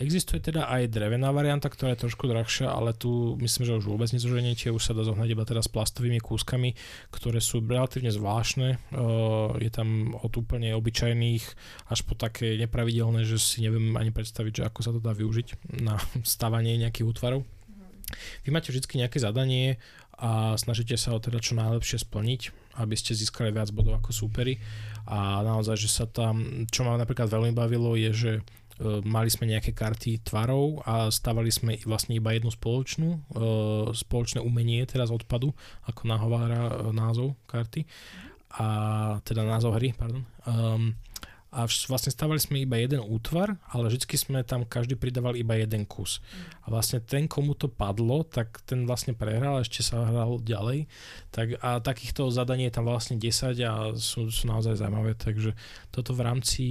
Existuje teda aj drevená varianta, ktorá je trošku drahšia, ale tu myslím, že už vôbec nezoženiete, už sa dá zohnať iba teda s plastovými kúskami, ktoré sú relatívne zvláštne. Uh, je tam od úplne obyčajných až po také nepravidelné, že si neviem ani predstaviť, že ako sa to dá využiť na [laughs] stavanie nejakých útvarov. Vy máte vždy nejaké zadanie a snažíte sa ho teda čo najlepšie splniť, aby ste získali viac bodov ako súperi. A naozaj, že sa tam, čo ma napríklad veľmi bavilo, je, že e, mali sme nejaké karty tvarov a stavali sme vlastne iba jednu spoločnú, e, spoločné umenie teraz odpadu, ako nahovára e, názov karty, a teda názov hry, pardon. Um, a vlastne stavali sme iba jeden útvar, ale vždy sme tam každý pridával iba jeden kus. A vlastne ten, komu to padlo, tak ten vlastne prehral, ešte sa hral ďalej. Tak, a takýchto zadaní je tam vlastne 10 a sú, sú naozaj zaujímavé, takže toto v rámci,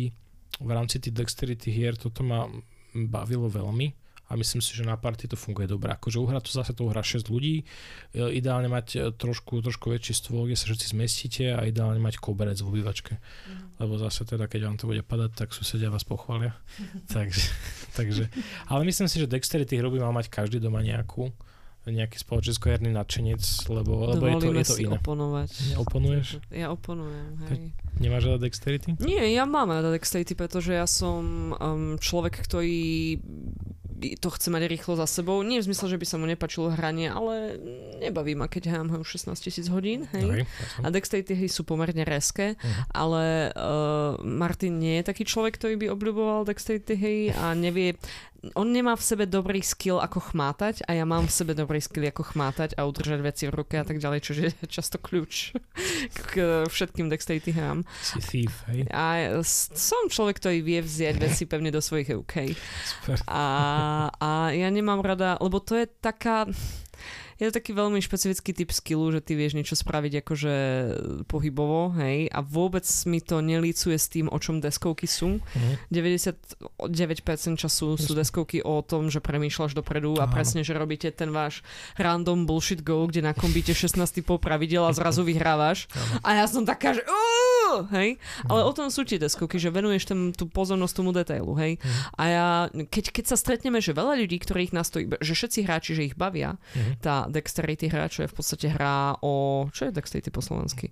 v rámci tých dexterity hier, toto ma bavilo veľmi a myslím si, že na party to funguje dobre. Akože uhra to zase to uhra 6 ľudí, e, ideálne mať e, trošku, trošku väčší stôl, kde sa všetci zmestíte a ideálne mať koberec v obývačke. Mm. Lebo zase teda, keď vám to bude padať, tak susedia vás pochvália. [laughs] takže, takže, ale myslím si, že dexterity by mal mať každý doma nejakú nejaký spoločensko-herný nadšenec, lebo, lebo je to, je to iné. oponovať. Oponuješ? Ja oponujem, hej. Nemáš rada dexterity? Nie, ja mám rada dexterity, pretože ja som um, človek, ktorý to chce mať rýchlo za sebou. Nie v zmysle, že by sa mu nepačilo hranie, ale nebaví ma, keď hrám ho 16 tisíc hodín. Hej? Okay, a dexterity hry sú pomerne reské, uh-huh. ale uh, Martin nie je taký človek, ktorý by obľúboval dexterity hry a nevie, on nemá v sebe dobrý skill ako chmátať a ja mám v sebe dobrý skill ako chmátať a udržať veci v ruke a tak ďalej, čo je [laughs] často kľúč k všetkým dexterity hrám. Si thief, hej? A som človek, ktorý vie vziať veci pevne do svojich UK. Super. A, a ja nemám rada, lebo to je taká je to taký veľmi špecifický typ skillu, že ty vieš niečo spraviť akože pohybovo, hej, a vôbec mi to nelícuje s tým, o čom deskovky sú. Mhm. 99% času sú deskovky o tom, že premýšľaš dopredu a Áno. presne, že robíte ten váš random bullshit go, kde nakombíte 16 typov pravidel a zrazu vyhrávaš. Áno. A ja som taká, že hej, ale o tom sú tie deskovky, že venuješ tam tú pozornosť tomu detailu, hej. Mhm. A ja, keď, keď sa stretneme, že veľa ľudí, ktorých nás to, že všetci hráči, že ich bavia, Mhm. tá Dexterity hra, čo je v podstate hra o... Čo je Dexterity po slovensky?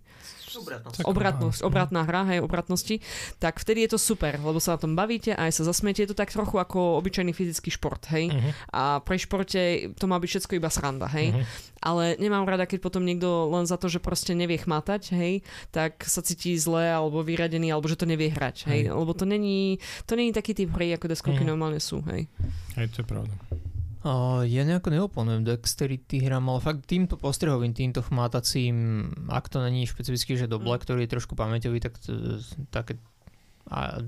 Obratnosť. Obratnosť, obratná hra, hej, obratnosti, tak vtedy je to super, lebo sa na tom bavíte a aj sa zasmiete, je to tak trochu ako obyčajný fyzický šport, hej. Mhm. A pri športe to má byť všetko iba sranda, hej. Mhm. Ale nemám rada, keď potom niekto len za to, že proste nevie chmatať, hej, tak sa cíti zle alebo vyradený, alebo že to nevie hrať, hej. Hej. Lebo to není, to není taký typ hry, ako deskovky Mhm. normálne sú, hej. Hej, to je pravda. Uh, ja nejako neoponujem Dexterity hram, ale fakt týmto postrehovým, týmto chmátacím, ak to není špecificky, že doble, Mm. ktorý je trošku pamäťový, tak také a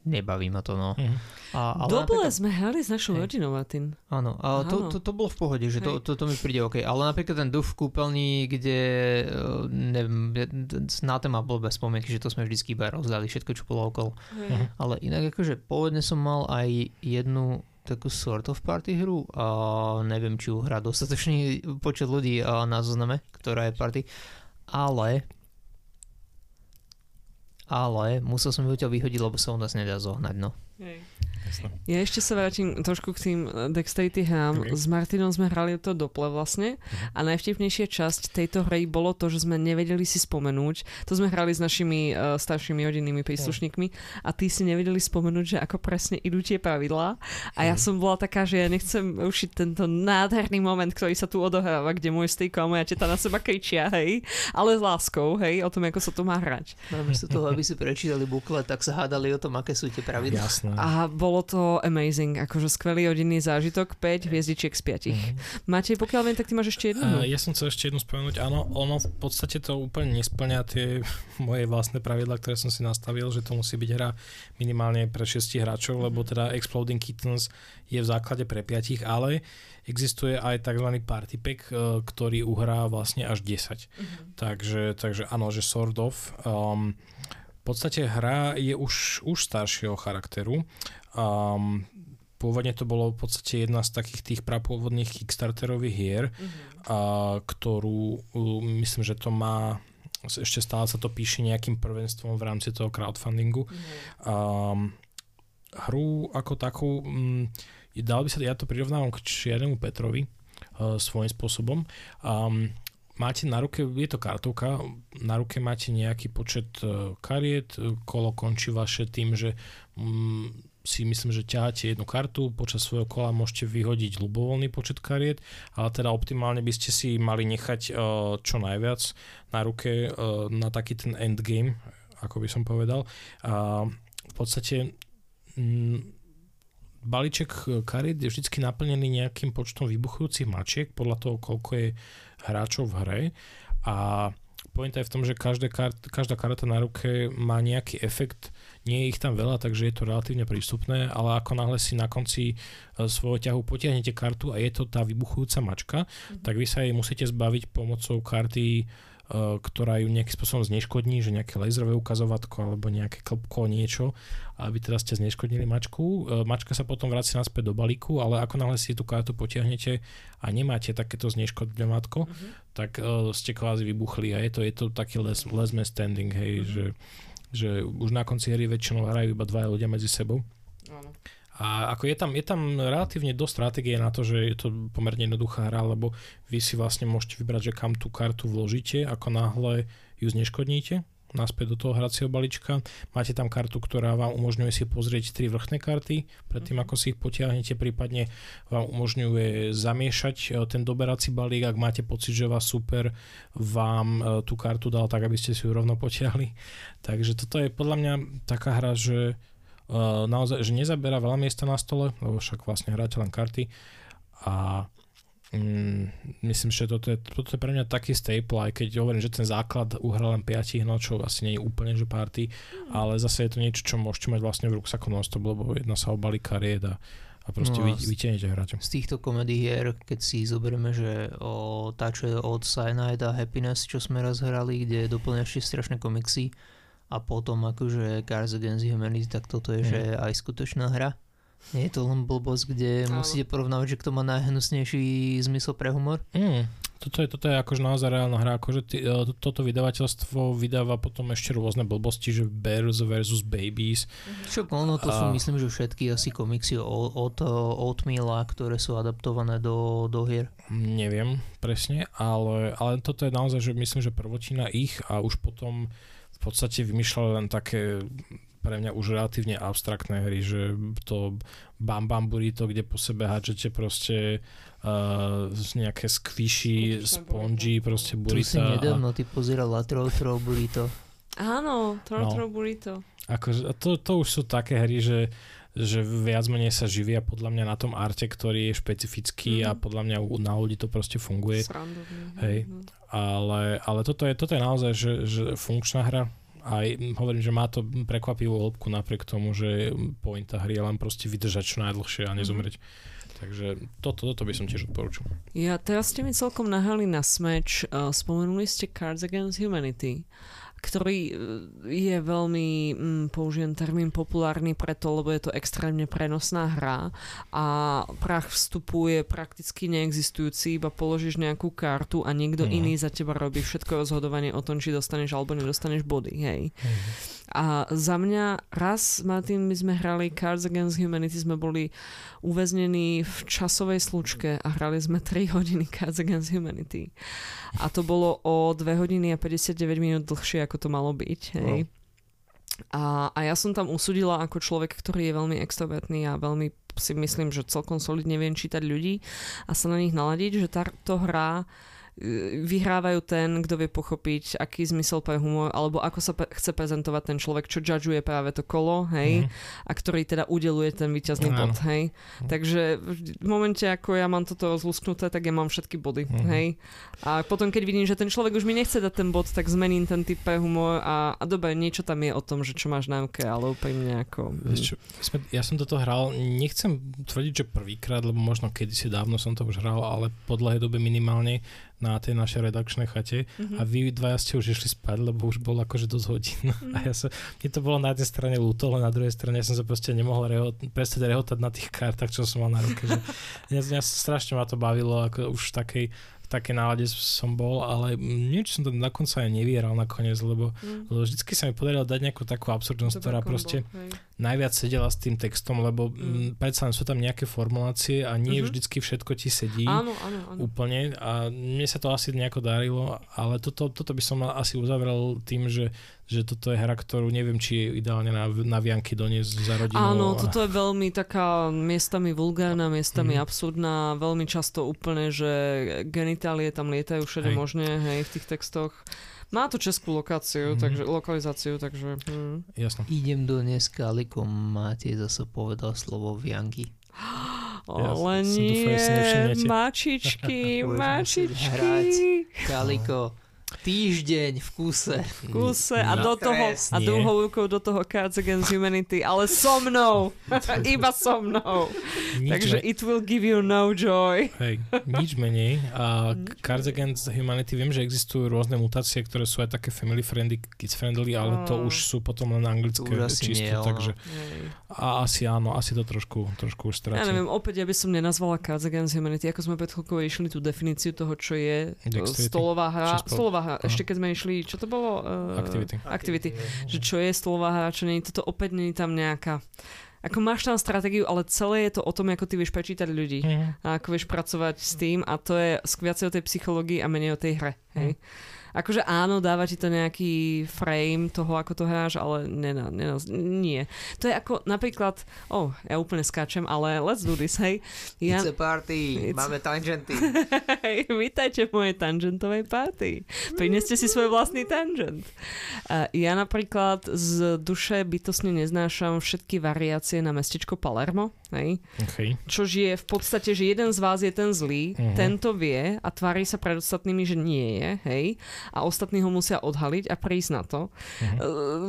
nebaví ma to, no. Mhm. A, ale napríklad- sme hrali s našou Hej. rodinou, Martin. Áno, a to, to, to bolo v pohode, že to, Hej. to, to mi príde OK. Ale napríklad ten duch v kúpeľni, kde eh, neviem, na téma bol bez spomienky, že to sme vždycky iba rozdali, všetko čo bolo okolo. Mhm. Ale inak akože pôvodne som mal aj jednu takú sort of party hru a neviem, či ju hrá dostatočný [laughs] počet ľudí na zozname, ktorá je party, ale ale musel som ju vyhodiť, lebo sa u nás nedá zohnať, no. Jasné. Ja ešte sa vrátim trošku k tým eh, Dexterity hrám. Ok. S Martinom sme hrali to dople vlastne Mhm. a najvtipnejšia časť tejto hry bolo to, že sme nevedeli si spomenúť. To sme hrali s našimi uh, staršími rodinnými príslušníkmi a tí si nevedeli spomenúť, že ako presne idú tie pravidlá. A ja Mhm. som bola taká, že ja nechcem ušiť tento nádherný moment, ktorý sa tu odohráva, kde môj strýko a moja teta na seba kričia, hej, ale s láskou, hej, o tom, ako sa to má hrať. Namiesto toho, aby si prečítali buklet, tak sa hádali o tom, aké sú tie pravidlá. Jasné. A bolo to amazing, akože skvelý rodinný zážitok, 5 hviezdičiek z 5. Mhm. Matej, pokiaľ viem, tak ty máš ešte jednu. Uh, ja som chcel ešte jednu spomenúť. Áno, ono v podstate to úplne nesplňa tie [laughs] moje vlastné pravidla, ktoré som si nastavil, že to musí byť hra minimálne pre 6 hráčov, lebo teda Exploding Kittens je v základe pre 5, ale existuje aj tzv. party pack, uh, ktorý uhrá vlastne až 10. Takže, takže áno, že sort of. Um, podstate hra je už, už staršieho charakteru. Um, pôvodne to bolo v podstate jedna z takých tých prapôvodných Kickstarterových hier, a, ktorú myslím, že to má ešte stále sa to píše nejakým prvenstvom v rámci toho crowdfundingu. Um, hru ako takú, um, dal by sa, ja to prirovnávam k Čiernemu Petrovi uh, svojím spôsobom. Um, máte na ruke, je to kartovka, na ruke máte nejaký počet uh, kariet, uh, kolo končí vaše tým, že um, si myslím, že ťaháte jednu kartu, počas svojho kola môžete vyhodiť ľubovoľný počet kariet, ale teda optimálne by ste si mali nechať uh, čo najviac na ruke na taký ten endgame, ako by som povedal. A v podstate mm, balíček kariet je vždy naplnený nejakým počtom vybuchujúcich mačiek podľa toho, koľko je hráčov v hre a pointa je v tom, že každá, kart, každá karta na ruke má nejaký efekt, nie je ich tam veľa, takže je to relatívne prístupné, ale ako náhle si na konci e, svojho ťahu potiahnete kartu a je to tá vybuchujúca mačka, tak vy sa jej musíte zbaviť pomocou karty, ktorá ju nejakým spôsobom zneškodní, že nejaké laserové ukazovatko alebo nejaké klopko, niečo, aby teda ste zneškodnili mačku. E, Mačka sa potom vracia naspäť do balíku, ale ako náhle si tú kartu potiahnete a nemáte takéto zneškodňovatko, tak uh, ste kvázi vybuchli a je to, je to taký les, last man standing, hej, že, že už na konci hry väčšinou hrajú iba dvaja ľudia medzi sebou. Áno. A ako je tam, je tam relatívne dosť stratégie na to, že je to pomerne jednoduchá hra, lebo vy si vlastne môžete vybrať, že kam tú kartu vložíte, ako náhle ju zneškodníte naspäť do toho hracieho balíčka. Máte tam kartu, ktorá vám umožňuje si pozrieť tri vrchné karty, predtým ako si ich potiahnete, prípadne vám umožňuje zamiešať e, ten doberací balík, ak máte pocit, že vás super vám e, tú kartu dal tak, aby ste si ju rovno potiahli. Takže toto je podľa mňa taká hra, že naozaj, že nezaberá veľa miesta na stole, lebo však vlastne hráte len karty a mm, myslím, že toto je, toto je pre mňa taký staple, aj keď hovorím, že ten základ uhra len 5 no čo asi nie je úplne, že party, Hmm. ale zase je to niečo, čo môžete mať vlastne v ruksaku non-stop, lebo jedno sa o balí kariet a, a proste No vy, vytiahnete. Z týchto komedy hier, keď si zoberieme, že o tá, čo je od Cyanide a Happiness, čo sme raz hrali, kde doplňaš strašné komiksy a potom akože Cards Against Humanity, tak toto je, Mm. že aj skutočná hra. Nie je to len blbosť, kde Áno. musíte porovnávať, že kto má najhnusnejší zmysel pre humor. Mm, toto, je, toto je akože naozaj reálna hra, akože ty, e, to- toto vydavateľstvo vydáva potom ešte rôzne blbosti, že Bears versus Babies. Čo ono to sú A- myslím, že všetky asi komiksy o- od Oatmeala, ktoré sú adaptované do, do hier. Neviem presne, ale, ale toto je naozaj, že myslím, že prvotina ich a už potom v podstate vymýšľali len také pre mňa už relatívne abstraktné hry, že to Bam Bam Burrito, kde po sebe hádžete proste uh, nejaké Skutočné spongy, burrito. proste Tu si burita. A, nedávno ty pozerala Troll Troll Burrito. Áno, No. Trotro Burrito. akože, a to, to už sú také hry, že že viac menej sa živia podľa mňa na tom arte, ktorý je špecifický a Mhm. podľa mňa u- na ľudí to proste funguje. Srandovne. Hej. Mhm. ale, ale toto, je, toto je naozaj že, že funkčná hra. Aj hovorím, že má to prekvapivú hĺbku napriek tomu, že pointa hry je len proste vydržať čo najdlhšie a nezomrieť. Takže toto, toto by som tiež odporúčil. Ja teraz ste mi celkom nahali na smeč. Uh, spomenuli ste Cards Against Humanity, ktorý uh, je veľmi, mm, použijem termín populárny preto, lebo je to extrémne prenosná hra a prach vstupu je prakticky neexistujúci, iba položíš nejakú kartu a niekto Mhm. iný za teba robí všetko rozhodovanie o tom, či dostaneš alebo nedostaneš body, hej. A za mňa raz, Martin, my sme hrali Cards Against Humanity, sme boli uväznení v časovej slučke a hrali sme 3 [laughs] hodiny Cards Against Humanity. A to bolo o 2 hodiny a 59 minút dlhšie, ako to malo byť. Hej. A, a ja som tam usudila ako človek, ktorý je veľmi extrovertný a veľmi si myslím, že celkom solidne viem čítať ľudí a sa na nich naladiť, že táto hra vyhrávajú ten, kto vie pochopiť, aký zmysel pre humor, alebo ako sa pe- chce prezentovať ten človek, čo judgeuje práve to kolo, hej, Mhm. a ktorý teda udeluje ten víťazný Áno. bod, hej. Takže v momente, ako ja mám toto rozlusknuté, tak ja mám všetky body, Mhm. hej. A potom, keď vidím, že ten človek už mi nechce dať ten bod, tak zmením ten typ pre humor a, a dobre, niečo tam je o tom, že čo máš na ruke, ale úprimne ako... Sme, ja som toto hral, nechcem tvrdiť, že prvýkrát, lebo možno kedysi dávno som to už hral, ale po dlhej dobe minimálne na tej našej redakčnej chate Mhm. a vy dvaja ste už išli spať, lebo už bolo akože dosť hodín. [laughs] A ja som, mne to bolo na jednej strane ľúto, ale na druhej strane ja som sa proste nemohol reho, prestať rehotať na tých kartách, čo som mal na ruke. Že [laughs] mňa, mňa strašne ma to bavilo, ako už v takej, v takej nálade som bol, ale niečo som to dokonca aj nevieral nakoniec, lebo, Mm. lebo vždycky sa mi podarilo dať nejakú takú absurdnosť, ktorá proste hej. Najviac sedela s tým textom, lebo Mm. mm. predsa sú tam nejaké formulácie a nie Mhm. vždycky všetko ti sedí Áno, áno, áno. úplne a mne sa to asi nejako darilo, ale toto, toto by som asi uzavrel tým, že, že toto je hra, ktorú neviem, či je ideálne na, na vianky doniesť za rodinu. Áno, a- toto je veľmi taká miestami vulgárna, miestami Mhm. absurdná, veľmi často úplne, že genitálie tam lietajú všade Hej. možné, hej, v tých textoch. Má to českú lokáciu, Mhm. takže lokalizáciu, takže... Hm. Jasno. Idem do dneska, Aliko Máte zase povedal slovo Vianky. [gasps] Ale som nie, mačičky, [laughs] mačičky. Kaliko, [laughs] týždeň v kuse. V kuse a No, do toho, a presne. druhou rukou do toho Cards Against Humanity, ale so mnou, [laughs] iba so mnou. Nič, Takže me- it will give you no joy. hej, nič menej. A Nič Cards Against Humanity, viem, že existujú rôzne mutácie, ktoré sú aj také family friendly, kids friendly, ale to Mm. už sú potom len anglické nie čisto, ono. takže a asi áno, asi to trošku, trošku už Ja stráti. neviem, opäť ja by som nenazvala Cards Against Humanity, ako sme pred chvíľkou išli tú definíciu toho, čo je e, Dexterity? stolová hra. Stolová hra, Aha. ešte keď sme išli, čo to bolo? Uh, Activity. Activity. Že čo je stolová hra, čo nie je, toto opäť nie je tam nejaká... Ako máš tam stratégiu, ale celé je to o tom, ako ty vieš prečítať ľudí. Mhm. A ako vieš pracovať s tým a to je viacej o tej psychológii a menej o tej hre. Hej? Akože áno, dáva ti to nejaký frame toho, ako to hráš, ale nena, nena, nie. To je ako napríklad, oh, ja úplne skáčem, ale let's do this, hej. Ja, It's a party, It's- máme tangenty. [laughs] hej, vítajte v mojej tangentovej party. Prineste si svoj vlastný tangent. A ja napríklad z duše bytosne neznášam všetky variácie na mestečko Palermo, hej. Okay. Čož je v podstate, že jeden z vás je ten zlý, Mhm. tento vie a tvári sa pred ostatnými, že nie je, hej, a ostatní ho musia odhaliť a prísť na to. E,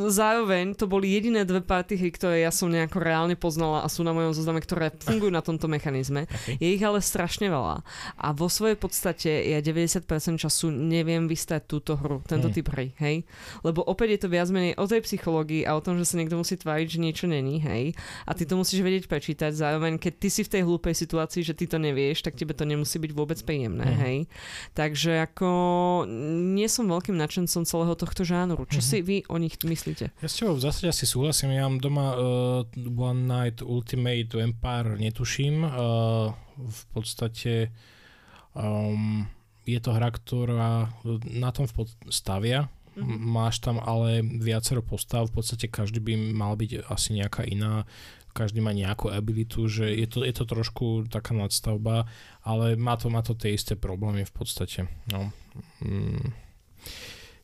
Zároveň to boli jediné dve party hry, ktoré ja som nejako reálne poznala a sú na mojom zozname, ktoré fungujú na tomto mechanizme. Okay. Je ich ale strašne veľa. A vo svojej podstate ja 90% času neviem vystať túto hru, tento Mhm. typ hry, hej. Lebo opäť je to viac menej o tej psychológii a o tom, že sa niekto musí tváriť, že niečo není, hej. A ty to musíš vedieť prečítať. Zároveň, keď ty si v tej hlúpej situácii, že ty to nevieš, tak tebe to nemusí byť vôbec príjemné, Mhm. hej. Takže ako nie som veľkým nadšencom celého tohto žánru. Čo Mhm. si vy o nich myslíte? Ja s tebou v zásade asi súhlasím. Ja mám doma uh, One Night Ultimate Vampire, netuším. Uh, v podstate um, je to hra, ktorá na tom v pod- stavia. Mhm. M- Máš tam ale viacero postav, v podstate každý by mal byť asi nejaká iná, každý má nejakú abilitu, že je to, je to trošku taká nadstavba, ale má to, má to tie isté problémy v podstate. No. Mm.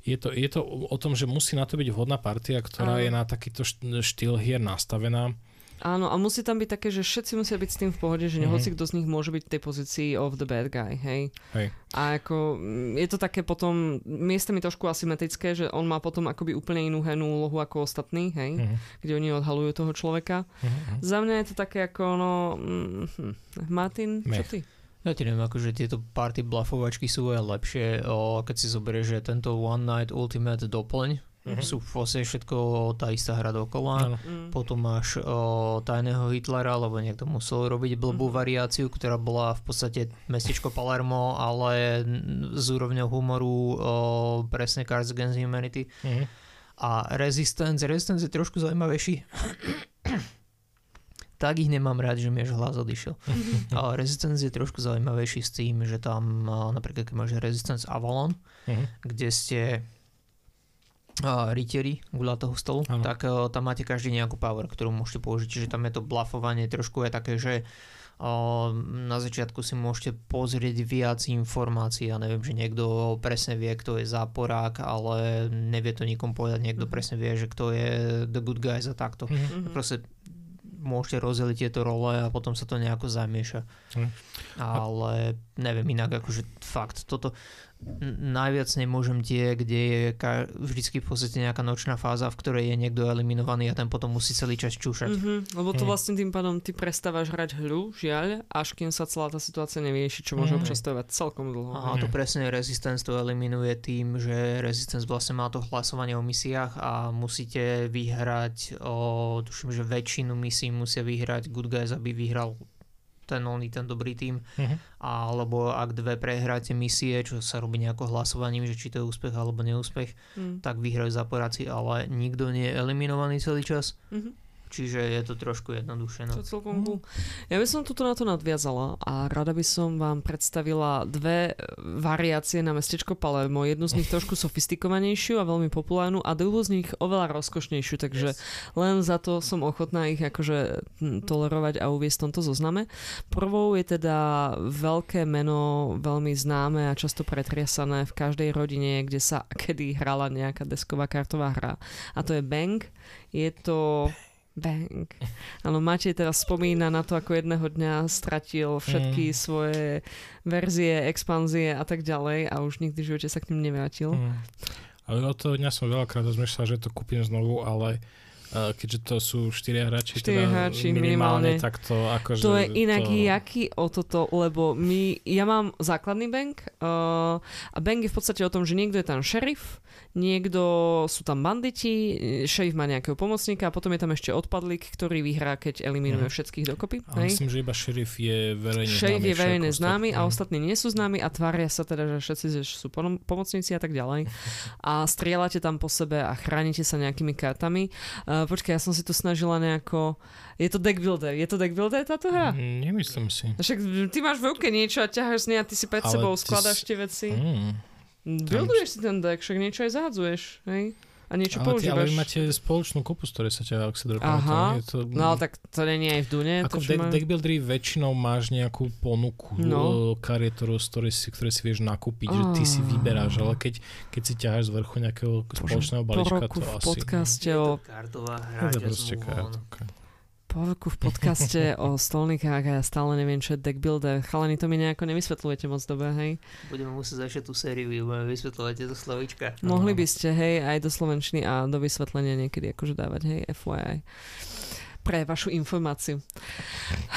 Je to, je to o tom, že musí na to byť vhodná partia, ktorá Áno. je na takýto št- štýl hier nastavená. Áno, a musí tam byť také, že všetci musia byť s tým v pohode, že Mhm. mm-hmm. hoci kto z nich môže byť v tej pozícii of the bad guy, hej. Hej. A ako, mm, je to také potom, miestami trošku asymetrické, že on má potom akoby úplne inú hernú úlohu ako ostatní, hej, Mhm. kde oni odhalujú toho človeka. Mhm. Za mňa je to také ako, no, mm, hm. Martin, čo Mech. ty? Ja ti neviem, akože tieto party blufovačky sú aj lepšie, o, keď si zoberieš, že tento One Night Ultimate doplň, Mhm. sú v podstate všetko tá istá hra dokola. Áno. Mm. Potom máš o, tajného Hitlera, lebo niekto musel robiť blbú Mhm. variáciu, ktorá bola v podstate mestečko Palermo, ale s úrovňou humoru o, presne Cards Against Humanity. Mhm. A Resistance, Resistance je trošku zaujímavejší. [clears throat] tak ich nemám rád, že mi až hlas odišiel. A Resistance je trošku zaujímavejší s tým, že tam napríklad keď máš Resistance Avalon, Mhm. kde ste rytieri guľatého stolu, Áno. tak a, tam máte každý nejakú power, ktorú môžete použiť. Čiže tam je to bluffovanie trošku je také, že a, na začiatku si môžete pozrieť viac informácií. Ja neviem, že niekto presne vie, kto je záporák, ale nevie to nikomu povedať. Niekto Mhm. presne vie, že kto je the good guys a takto. Mhm. Mhm. Proste môžete rozdeliť tieto role a potom sa to nejako zamieša. Mhm. Ale neviem, inak akože fakt, toto najviac nemôžem tie, kde je ka- vždycky v podstate nejaká nočná fáza, v ktorej je niekto eliminovaný a ten potom musí celý čas čúšať. Mhm, lebo to Mhm. vlastne tým pádom ty prestávaš hrať hru, žiaľ, až kým sa celá tá situácia nevyrieši, čo môže Mhm. občas celkom dlho. A to presne Resistance to eliminuje tým, že Resistance vlastne má to hlasovanie o misiách a musíte vyhrať, o, tuším, že väčšinu misií musia vyhrať Good Guys, aby vyhral ten oný, ten dobrý tým. Mhm. Alebo ak dve prehráte misie, čo sa robí nejako hlasovaním, že či to je úspech alebo neúspech, Mm. tak vyhrajú zaporáci, ale nikto nie je eliminovaný celý čas. Mhm. Čiže je to trošku jednoduchšie. To No. je celkom cool. Ja by som tuto na to nadviazala a rada by som vám predstavila dve e, variácie na mestečko Palermo. Jednu z nich [laughs] trošku sofistikovanejšiu a veľmi populárnu a druhú z nich oveľa rozkošnejšiu, takže Yes. len za to som ochotná ich akože tolerovať a uviesť v tomto zozname. Prvou je teda veľké meno, veľmi známe a často pretriasané v každej rodine, kde sa kedy hrala nejaká desková kartová hra. A to je Bang. Je to... Bang. Áno, Matej teraz spomína na to, ako jedného dňa stratil všetky Mm. svoje verzie, expanzie a tak ďalej a už nikdy v živote sa k ním nevrátil. Mhm. Ale od toho dňa som veľakrát rozmýšľal, že to kúpim znovu, ale uh, keďže to sú štyria hrači, Štyria teda hráči minimálne, minimálne. tak to akože... To je inak to... jaký o toto, lebo my, ja mám základný bank uh, a bank je v podstate o tom, že niekto je tam šerif, niekto sú tam banditi, šerif má nejakého pomocníka a potom je tam ešte odpadlík, ktorý vyhrá, keď eliminuje Mhm. všetkých dokopy. Ale hej? myslím, že iba šerif je verejne Šerif známy. je verejne známy a ostatní- nie sú známi a tvária sa teda, že všetci že sú pom- pomocníci a tak ďalej. A strieľate tam po sebe a chránite sa nejakými kartami. Uh, počkaj, ja som si to snažila nejako... Je to deck builder. Je to deck builder táto hra? Mm, Nemyslím si. Však ty máš v ruke niečo a ťaháš z nej a ty si pred Ale sebou si- tie veci. Mm. Builduješ si ten deck, však niečo aj zahádzuješ, hej? A niečo ale, ty, ale používaš. vy máte spoločnú kopu, z ktorej sa ťa Oxidor Aha, Je to, No ale tak to nie je aj v Dune. Ako to, v deck, majú- deck buildery väčšinou máš nejakú ponuku No. no. kariet, z ktorej si, ktoré si vieš nakúpiť, že ty si Ah. vyberáš, ale keď, keď si ťaháš z vrchu nejakého spoločného po balíčka, roku to v asi... podcaste Je o to kartová No, hra, proste kartovka. Po roku v podcaste [laughs] o stolníkach a ja stále neviem, čo je deck builder. Chalani, to mi nejako nevysvetľujete moc dobre, hej? Budeme musieť začať tú sériu, budeme vysvetľovať tieto slovička. Mohli by ste, hej, aj do slovenčiny a do vysvetlenia niekedy akože dávať, hej, FYI pre vašu informáciu.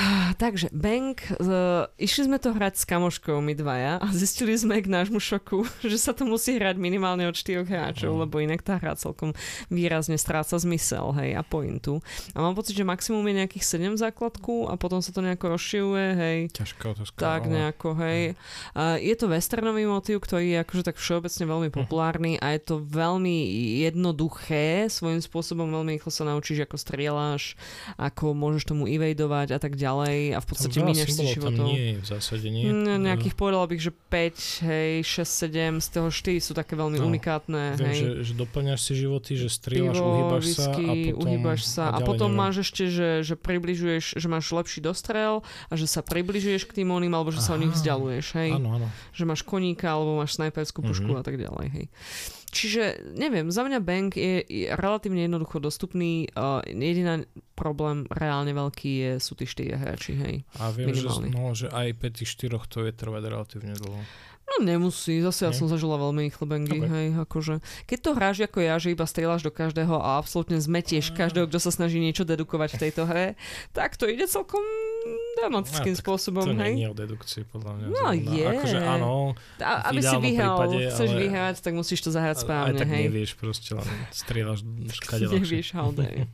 [sighs] Takže, Bank, uh, išli sme to hrať s kamoškou, my dvaja, a zistili sme k nášmu šoku, [laughs] že sa to musí hrať minimálne od 4 hráčov, Mhm. lebo inak tá hra celkom výrazne stráca zmysel, hej, a pointu. A mám pocit, že maximum je nejakých 7 základku a potom sa to nejako rozširuje, hej, Ťažká otázka. tak ale- nejako, hej. A je to westernový motív, ktorý je akože tak všeobecne veľmi Mhm. populárny a je to veľmi jednoduché, svojím spôsobom veľmi rýchlo sa naučíš, ako strieľaš, ako môžeš tomu evadovať a tak ďalej a v podstate míňaš si symbolov tam životov. nie je v zásade, nie? Mm, nejakých povedala bych, že 5, hej, 6, 7, z toho 4 sú také veľmi No, unikátne, Viem, hej. že, že doplňaš si životy, že strieľaš, Pivo, uhýbaš sa a potom... uhýbaš sa a, ďalej potom neviem. máš ešte, že, že približuješ, že máš lepší dostrel a že sa približuješ k tým oným alebo že sa od nich Aha. vzdialuješ, hej. Áno, áno. že máš koníka alebo máš snajperskú pušku Mhm. a tak ďalej. Hej. Čiže, neviem, za mňa Bank je, je relatívne jednoducho dostupný. Uh, jediná problém reálne veľký je, sú tí štyria hráči, hej. A viem, že, no, že aj pri tých štyroch to je trvať relatívne dlho. No nemusí, zase ja Nie? som zažila veľmi rýchle bangy, Ok. hej, akože. Keď to hráš ako ja, že iba strieľaš do každého a absolútne zmetieš každého, kto sa snaží niečo dedukovať v tejto hre, tak to ide celkom dramatickým No, spôsobom, To hej. nie je o dedukcii, podľa mňa. No, zrovna. je. Akože áno, A, aby si vyhral, prípade, chceš ale- vyhrať, tak musíš to zahrať aj správne, tak hej. nevieš proste, len strieľaš škade. [laughs] Nevieš, day.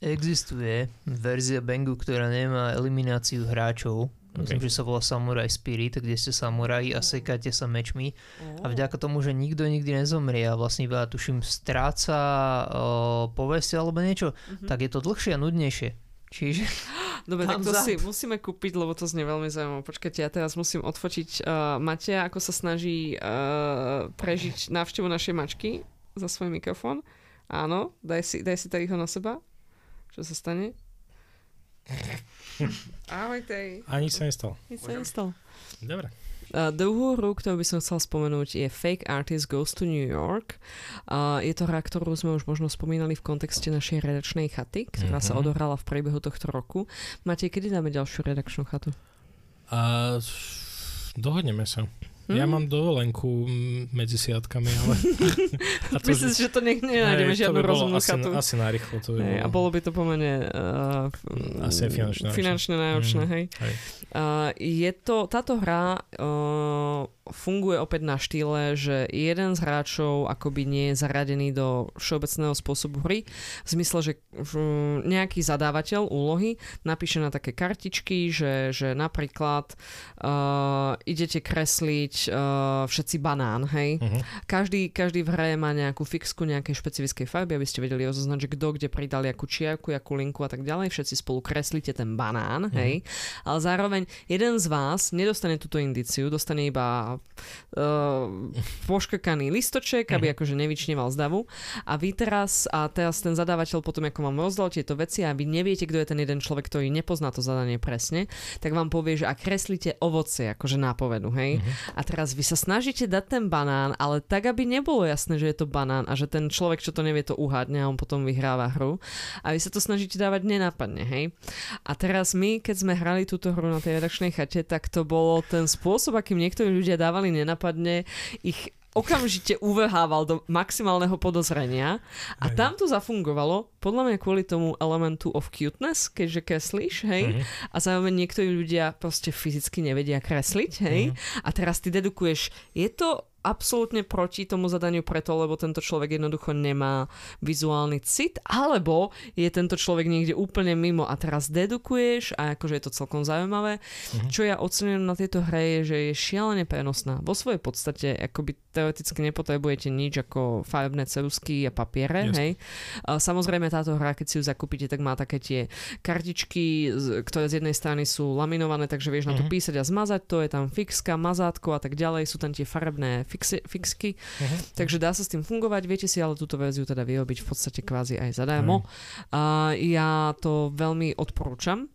Existuje verzia Bangu, ktorá nemá elimináciu hráčov. Myslím, že sa volá Samurai Spirit, kde ste samuraji a sekáte sa mečmi. A vďaka tomu, že nikto nikdy nezomrie a vlastne iba tuším stráca uh, povesť alebo niečo, Mhm. tak je to dlhšie a nudnejšie. Čiže [gasps] Dobre, tak to Thumbs si musíme kúpiť, lebo to znie veľmi zaujímavé. Počkajte, ja teraz musím odfotiť uh, Matia, ako sa snaží uh, prežiť návštevu našej mačky za svoj mikrofón. Áno, daj si, daj si tady ho na seba. Čo sa stane? Ahoj, tej. Ani sa nestalo. Nic sa nestalo. Dobre. Uh, druhú hru, ktorú by som chcel spomenúť, je Fake Artist Goes to New York. Uh, je to hra, ktorú sme už možno spomínali v kontexte našej redakčnej chaty, ktorá sa Mhm. odohrala v priebehu tohto roku. Matej, kedy dáme ďalšiu redakčnú chatu? A dohodneme sa. Ja Hm? mám dovolenku medzi siatkami, ale... [laughs] a Myslím si, že to ne- nenájdeme to žiadnu by rozumnú asi, chatu. asi narýchlo to by Hej, bolo. a bolo by to pomerne uh, Asi aj finančne náročné. finančne náročné, Mm, hej. hej. Uh, je to, táto hra uh, funguje opäť na štýle, že jeden z hráčov akoby nie je zaradený do všeobecného spôsobu hry, v zmysle, že nejaký zadávateľ úlohy napíše na také kartičky, že, že napríklad uh, idete kresliť uh, všetci banán, hej. Mhm. Každý, každý v hre má nejakú fixku nejakej špecifickej farby, aby ste vedeli rozoznať, že kto kde pridal jakú čiarku, jakú linku a tak ďalej. Všetci spolu kreslíte ten banán, Mhm. hej. Ale zároveň jeden z vás nedostane túto indiciu, dostane iba uh, poškrkaný listoček, aby Mhm. akože nevyčneval z davu. A vy teraz, a teraz ten zadávateľ potom, ako vám rozdal tieto veci a vy neviete, kto je ten jeden človek, ktorý nepozná to zadanie presne, tak vám povie, že ak kreslíte ovoce, akože nápovedu, hej. Mhm. A teraz vy sa snažíte dať ten banán, ale tak, aby nebolo jasné, že je to banán a že ten človek, čo to nevie, to uhádne a on potom vyhráva hru. A vy sa to snažíte dávať nenápadne, hej. A teraz my, keď sme hrali túto hru na tej redakčnej chate, tak to bolo ten spôsob, akým niektorí ľudia dávali nenápadne, ich okamžite uvrhával do maximálneho podozrenia a Hej. tam to zafungovalo, podľa mňa kvôli tomu elementu of cuteness, keďže kreslíš, hej, Mhm. a zároveň niektorí ľudia proste fyzicky nevedia kresliť, hej, Mhm. a teraz ty dedukuješ, je to absolútne proti tomu zadaniu preto, lebo tento človek jednoducho nemá vizuálny cit, alebo je tento človek niekde úplne mimo a teraz dedukuješ a akože je to celkom zaujímavé. Mhm. Čo ja ocenujem na tejto hre je, že je šialene prenosná. Vo svojej podstate akoby teoreticky nepotrebujete nič ako farebné cerusky a papiere, Jasne. hej. Samozrejme táto hra, keď si ju zakúpite, tak má také tie kartičky, ktoré z jednej strany sú laminované, takže vieš na to Mhm. písať a zmazať to, je tam fixka, mazátko a tak ďalej, sú tam tie farebné fixky, Uh-huh. takže dá sa s tým fungovať. Viete si ale túto verziu teda vyrobiť v podstate kvázi aj zadarmo. A ja to veľmi odporúčam.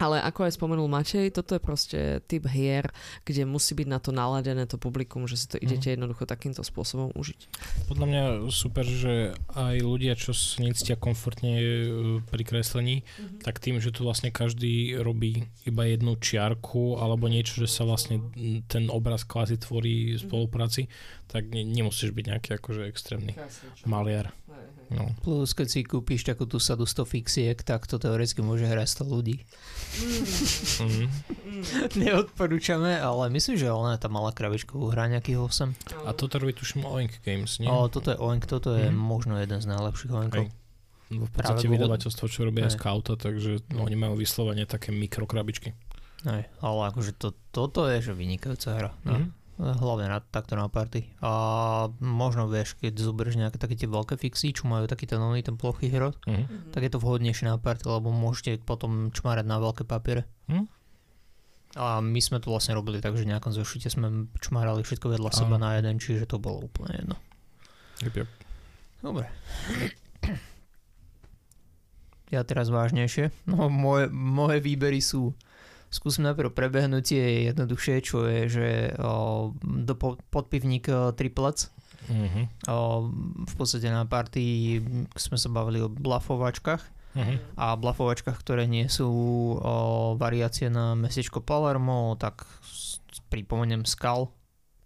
Mhm. Ale ako aj spomenul Matej, toto je proste typ hier, kde musí byť na to naladené to publikum, že si to idete jednoducho takýmto spôsobom užiť. Podľa mňa super, že aj ľudia, čo necítia komfortne e, pri kreslení, Mhm. tak tým, že tu vlastne každý robí iba jednu čiarku alebo niečo, že sa vlastne ten obraz kvázi tvorí v Mhm. spolupráci, tak ne, nemusíš byť nejaký akože extrémny maliar. No. Plus, keď si kúpiš takú tú sadu 100 fixiek, tak to teoreticky môže hrať 100 ľudí. Mm. [laughs] Neodporúčame, ale myslím, že ona je tá malá krabička hrá nejakých 8. A toto robí tuším Oink Games, nie? Ale toto je Oink, toto je Mhm. možno jeden z najlepších Oinkov. Hej. No, v podstate vydavateľstvo, čo robia Hej. z Kauta, takže no, oni majú vyslovene také mikrokrabičky. Hej, ale akože to, toto je že vynikajúca hra. No. Mhm. Hlavne na, takto na party. A možno vieš, keď zoberieš nejaké také tie veľké fixy, čo majú taký ten oný, ten plochý hrot, Mhm. tak je to vhodnejšie na party, lebo môžete potom čmárať na veľké papiere. Mhm. A my sme to vlastne robili tak, že v nejakom zošite sme čmárali všetko vedľa Áno. seba na jeden, čiže to bolo úplne jedno. Jep, jep. Dobre. Ja teraz vážnejšie. No moje, moje výbery sú Skúsim najprv prebehnúť tie jednoduchšie, čo je, že o, do po, podpivník triplec. Mhm. O, v podstate na party sme sa bavili o blafovačkách Mhm. a blafovačkách, ktoré nie sú o, variácie na mestečko Palermo, tak pripomeniem Skal,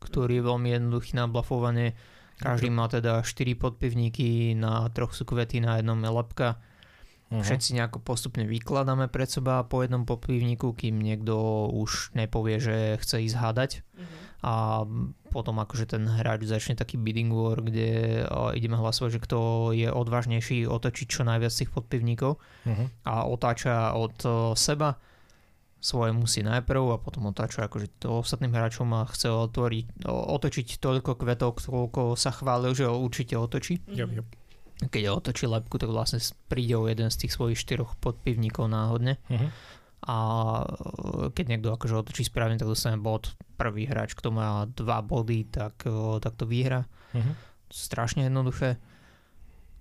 ktorý je veľmi jednoduchý na blafovanie. Každý má teda 4 podpivníky, na troch sú kvety, na jednom je lepka. Mhm. Všetci nejako postupne vykladáme pred seba po jednom podpivníku, kým niekto už nepovie, že chce ísť hádať. A potom akože ten hráč začne taký bidding war, kde ideme hlasovať, že kto je odvážnejší otočiť čo najviac tých podpivníkov Mhm. a otáča od o, seba svoje musí najprv a potom otáča akože to ostatným hráčom a chce otvoriť, otočiť toľko kvetov, koľko sa chválil, že ho určite otočí. Jep. Keď otočí lepku, tak vlastne príde o jeden z tých svojich štyroch podpivníkov náhodne Mhm. a e, keď niekto akože otočí správne, tak dostane bod. Prvý hráč, kto má dva body, tak, e, tak to vyhra. Mhm. Strašne jednoduché.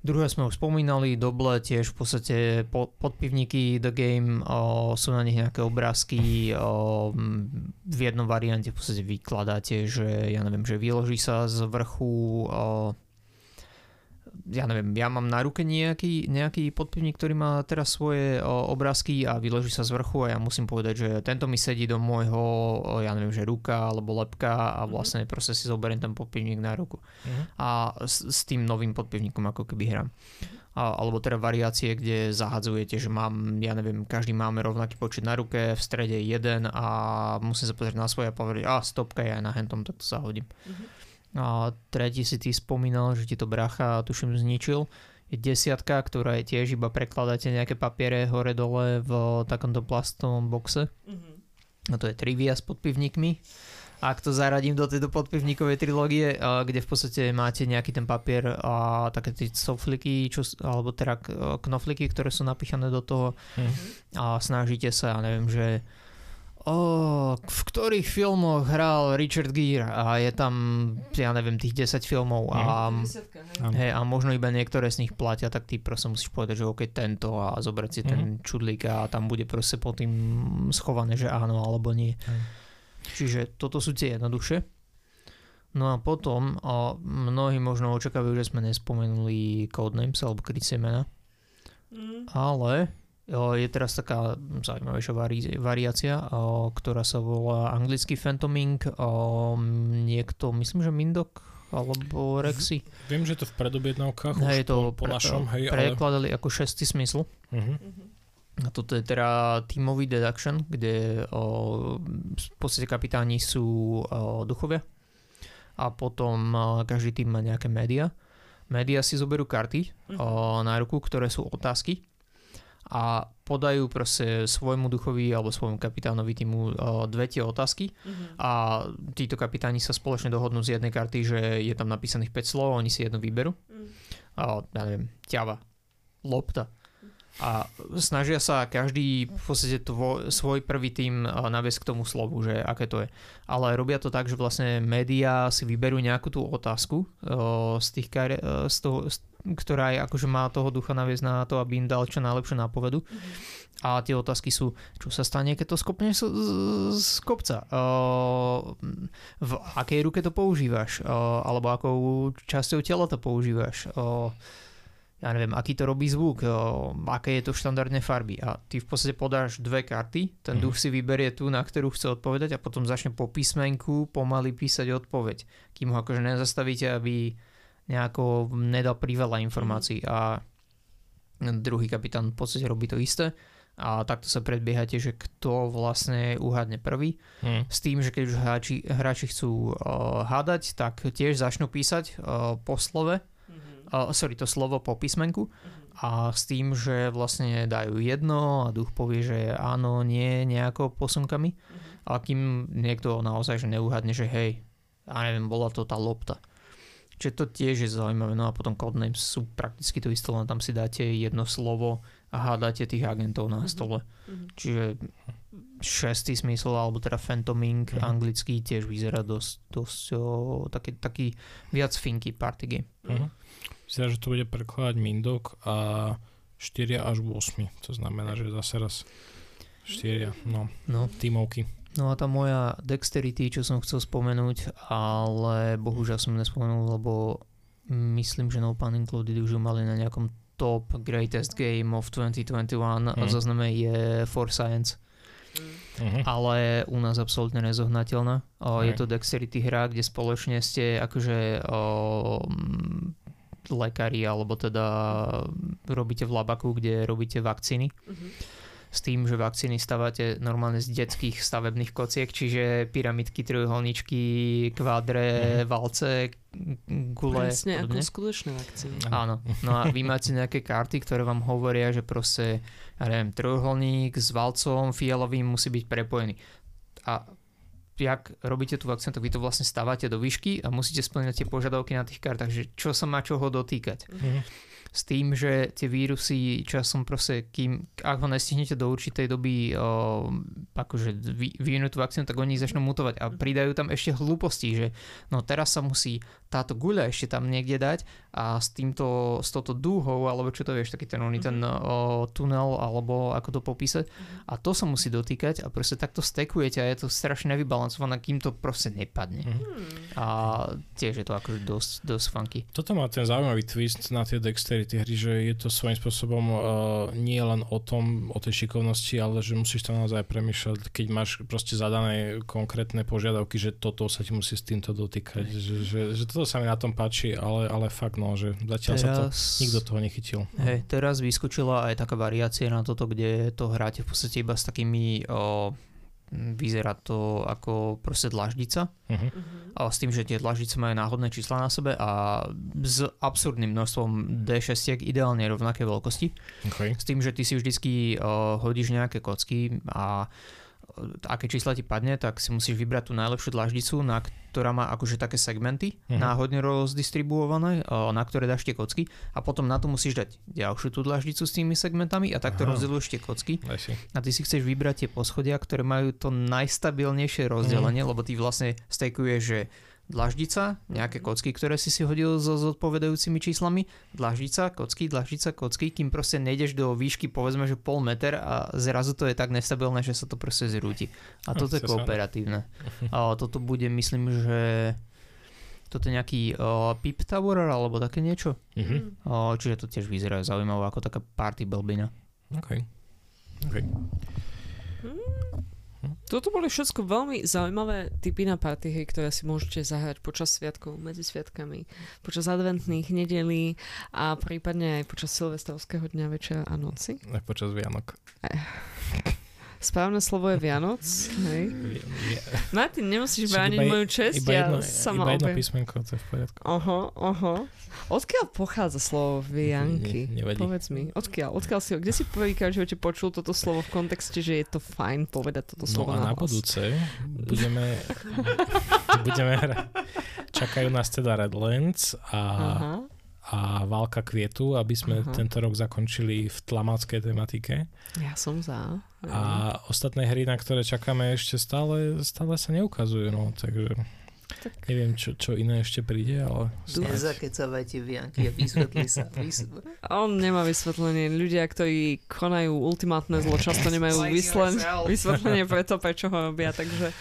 Druhé sme už spomínali, doble tiež v podstate po, podpivníky The Game, o, sú na nich nejaké obrázky, o, v jednom variante v podstate vykladáte, že ja neviem, že vyloží sa z vrchu o, ja neviem, ja mám na ruke nejaký, nejaký podpivník, ktorý má teraz svoje obrázky a vyloží sa z vrchu a ja musím povedať, že tento mi sedí do môjho, ja neviem, že ruka alebo lepka a vlastne proste si zoberiem ten podpivník na ruku. Mhm. A s, s tým novým podpivníkom ako keby hrám. A, alebo teda variácie, kde zahadzujete, že mám, ja neviem, každý máme rovnaký počet na ruke, v strede jeden a musím sa pozrieť na svoje a povedať, a stopka aj na hentom, tak to zahodím. A tretí si ty spomínal, že ti to bracha tuším zničil. Je desiatka, ktorá je tiež iba prekladáte nejaké papiere hore dole v takomto plastovom boxe. A to je trivia s podpivníkmi. Ak to zaradím do tejto podpivníkovej trilógie, kde v podstate máte nejaký ten papier a také tie sofliky, čo, alebo teda knofliky, ktoré sú napíchané do toho Mhm. a snažíte sa, ja neviem, že o, v ktorých filmoch hral Richard Gere a je tam, ja neviem, tých 10 filmov a, Áno. hej, a možno iba niektoré z nich platia, tak ty proste musíš povedať, že OK, tento a zobrať si ten čudlík a tam bude proste pod tým schované, že áno alebo nie. Hej. Čiže toto sú tie jednoduchšie. No a potom o, mnohí možno očakávajú, že sme nespomenuli Codenames alebo krycie mena, ale o, je teraz taká zaujímavejšia vari- variácia, ktorá sa volá anglicky Phantoming, niekto, myslím, že Mindok alebo Rexy. Viem, že to v predobjednávkach Hej, to po, po našom, hej, ale... prekladali ako šestý smysl. Mhm. A toto je teda teamový deduction, kde o, v podstate kapitáni sú o, duchovia a potom o, každý tým má nejaké média. Média si zoberú karty o, na ruku, ktoré sú otázky a podajú proste svojmu duchovi alebo svojmu kapitánovi týmu o, dve tie otázky a títo kapitáni sa spoločne dohodnú z jednej karty, že je tam napísaných 5 slov, oni si jednu vyberú. A, ja neviem, ťava, lopta. A snažia sa každý v podstate tvo, svoj prvý tým naviesť k tomu slovu, že aké to je. Ale robia to tak, že vlastne médiá si vyberú nejakú tú otázku z tých, z toho, z ktorá je, akože má toho ducha naviesť na to, aby im dal čo najlepšiu nápovedu. A tie otázky sú, čo sa stane, keď to skopne z, z kopca? Uh, v akej ruke to používaš? Uh, alebo akou časťou tela to používaš? Uh, ja neviem, aký to robí zvuk, aké je to štandardné farby. A ty v podstate podáš dve karty, ten mm. duch si vyberie tú, na ktorú chce odpovedať a potom začne po písmenku pomaly písať odpoveď. Kým ho akože nezastavíte, aby nejako nedal priveľa informácií a druhý kapitán v podstate robí to isté a takto sa predbiehate, že kto vlastne uhádne prvý. Hmm. S tým, že keď už hráči, hráči chcú uh, hádať, tak tiež začnú písať uh, po slove, uh, sorry, to slovo po písmenku mm-hmm. a s tým, že vlastne dajú jedno a duch povie, že áno, nie, nejako posunkami. Mm-hmm. A kým niekto naozaj že neuhádne, že hej, ja neviem, bola to tá lopta. Čiže to tiež je zaujímavé. No a potom codenames sú prakticky to isté, len tam si dáte jedno slovo a hádate tých agentov na mhm. stole. Mm-hmm. Čiže šestý smysl, alebo teda phantoming mm-hmm. anglický tiež vyzerá dosť, dosť o, taký, taký viac finky party game. Mm-hmm. Vyzerá, že to bude prekladať Mindok a 4 až 8. To znamená, že zase raz 4, no, no. tímovky. No a tá moja dexterity, čo som chcel spomenúť, ale bohužiaľ som nespomenul, lebo myslím, že no pun included už mali na nejakom top greatest game of 2021 mm. a mhm. zozname je For Science. Mm-hmm. Ale u nás absolútne nezohnateľná. O, Je to dexterity hra, kde spoločne ste akože o, lekári alebo teda robíte v labaku, kde robíte vakcíny. Mm-hmm s tým, že vakcíny stavate normálne z detských stavebných kociek, čiže pyramidky, trojuholničky, kvádre, mm. valce, gule. Presne ako skutočné vakcíny. Áno. No a vy máte nejaké karty, ktoré vám hovoria, že proste, ja neviem, trojuholník s valcom fialovým musí byť prepojený. A jak robíte tú vakcínu, tak vy to vlastne stávate do výšky a musíte splňať tie požiadavky na tých kartách, že čo sa má čoho dotýkať. Mm s tým, že tie vírusy časom proste, kým, ak ho nestihnete do určitej doby o, akože vyvinúť tú vakcínu, tak oni začnú mutovať a pridajú tam ešte hlúposti, že no teraz sa musí táto guľa ešte tam niekde dať a s týmto, s touto dúhou, alebo čo to vieš, taký ten, mm-hmm. ten o, tunel, alebo ako to popísať mm-hmm. a to sa musí dotýkať a proste takto stekujete a je to strašne nevybalancované, kým to proste nepadne. Mm-hmm. A tiež je to akože dosť, dosť funky. Toto má ten zaujímavý twist na tie dextery tej hry, že je to svojím spôsobom uh, nie len o tom, o tej šikovnosti, ale že musíš tam naozaj premýšľať, keď máš proste zadané konkrétne požiadavky, že toto sa ti musí s týmto dotýkať. Že, že, že toto sa mi na tom páči, ale, ale fakt no, že zatiaľ teraz, sa to nikto toho nechytil. Hej, teraz vyskočila aj taká variácia na toto, kde to hráte v podstate iba s takými uh, vyzerá to ako proste dlaždica uh-huh. a s tým, že tie dlaždice majú náhodné čísla na sebe a s absurdným množstvom D6 ideálne rovnaké veľkosti. Okay. S tým, že ty si vždycky uh, hodíš nejaké kocky a aké čísla ti padne, tak si musíš vybrať tú najlepšiu dlaždicu, na ktorá má akože také segmenty uh-huh. náhodne rozdistribuované, na ktoré dáš tie kocky a potom na to musíš dať ďalšiu tú dlaždicu s tými segmentami a takto rozdeluješ tie kocky. A ty si chceš vybrať tie poschodia, ktoré majú to najstabilnejšie rozdelenie, uh-huh. lebo ty vlastne stekuješ, že dlaždica, nejaké kocky, ktoré si si hodil so zodpovedajúcimi číslami, dlaždica, kocky, dlaždica, kocky, kým proste nejdeš do výšky povedzme, že pol meter a zrazu to je tak nestabilné, že sa to proste zrúti. A toto je kooperatívne. [laughs] A toto bude, myslím, že toto je nejaký uh, Pip Tower alebo také niečo. Mm-hmm. Uh, čiže to tiež vyzerá zaujímavé ako taká party blbina. OK. okay. Toto boli všetko veľmi zaujímavé typy na partyhy, ktoré si môžete zahrať počas sviatkov, medzi sviatkami, počas adventných nedelí a prípadne aj počas silvestrovského dňa, večera a noci. Aj počas Vianok. Eh. Správne slovo je Vianoc. Hej. Martin, nemusíš brániť moju čest, iba jedno, ja sama iba jedno písmenko, to je v poriadku. Oho, oho. Odkiaľ pochádza slovo Vianky? Ne, Povedz mi, odkiaľ, odkiaľ si ho, kde si prvýkrát v živote počul toto slovo v kontexte, že je to fajn povedať toto slovo No a na, na budúce budeme, [laughs] budeme hrať, čakajú nás teda Redlands a, a Válka kvietu, aby sme Aha. tento rok zakončili v tlamáckej tematike. Ja som za. A ostatné hry, na ktoré čakáme ešte stále, stále sa neukazujú, no, takže neviem, čo, čo iné ešte príde, ale. Nezakecavajte vianky a vysvetli sa. Vys- On nemá vysvetlenie. Ľudia, ktorí konajú ultimátne zlo, často nemajú vyslen- vysvetlenie preto, prečo ho robia. Takže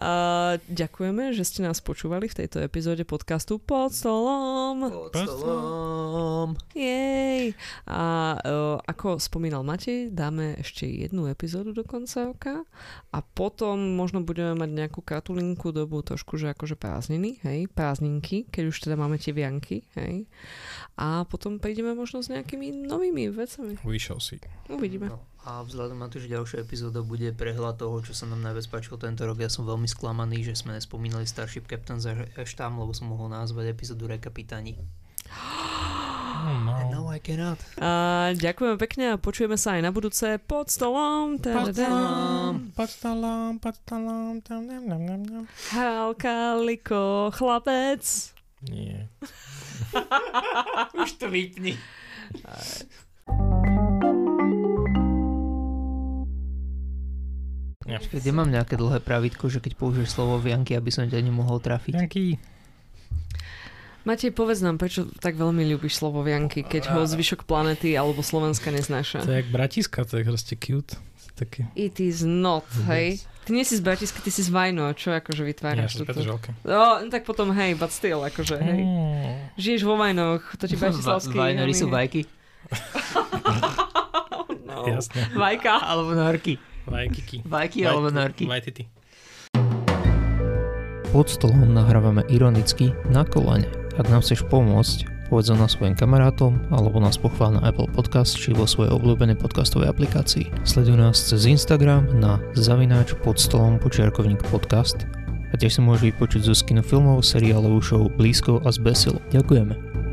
uh, ďakujeme, že ste nás počúvali v tejto epizóde podcastu Pod stolom. Pod stolom. Jej. A uh, ako spomínal Matej, dáme ešte jednu epizódu do konca roka a potom možno budeme mať nejakú katulinku dobu trošku, že akože prázdniny, hej, prázdninky, keď už teda máme tie vianky, hej. A potom prídeme možno s nejakými novými vecami. Shall see. Uvidíme. No, a vzhľadom na to, že ďalšia epizóda bude prehľad toho, čo sa nám najviac páčilo tento rok, ja som veľmi sklamaný, že sme nespomínali Starship Captain za tam, lebo som mohol nazvať epizódu Rekapitáni. [gasps] No. And now I cannot. A ďakujeme pekne a počujeme sa aj na budúce pod stolom. Pod stolom, pod stolom, tam, tam, tam, tam, tam. Halka, liko, chlapec. Nie. [laughs] Už to vypni. Nie. Kde mám nejaké dlhé pravidko, že keď použiješ slovo vianky, aby som ťa nemohol trafiť? Janky. Matej, povedz nám, prečo tak veľmi ľúbiš slovo vianky, keď ho zvyšok planety alebo Slovenska To neznáša. je jak bratiska, to je proste cute. Také. It is not, hej. Ty nie si z Bratisky, ty si z Vajno, čo akože vytváraš som toto? Petržalky. No, no tak potom hej, but still, akože hej. Mm. Žiješ vo Vajnoch, to ti [laughs] bratislavský... Vajnory sú vajky? [laughs] no. Jasne. Vajka. Alebo norky? Vajkiky. Vajky alebo norky? Vajtity. Pod stolom nahrávame ironicky na kolene. Ak nám chceš pomôcť, povedz o nás svojim kamarátom alebo nás pochvál na Apple Podcast či vo svojej obľúbenej podcastovej aplikácii. Sleduj nás cez Instagram na zavináč pod stolom počiarkovník podcast a tiež si môžeš vypočuť zo skino filmov, seriálovú show Blízko a zbesilo. Ďakujeme.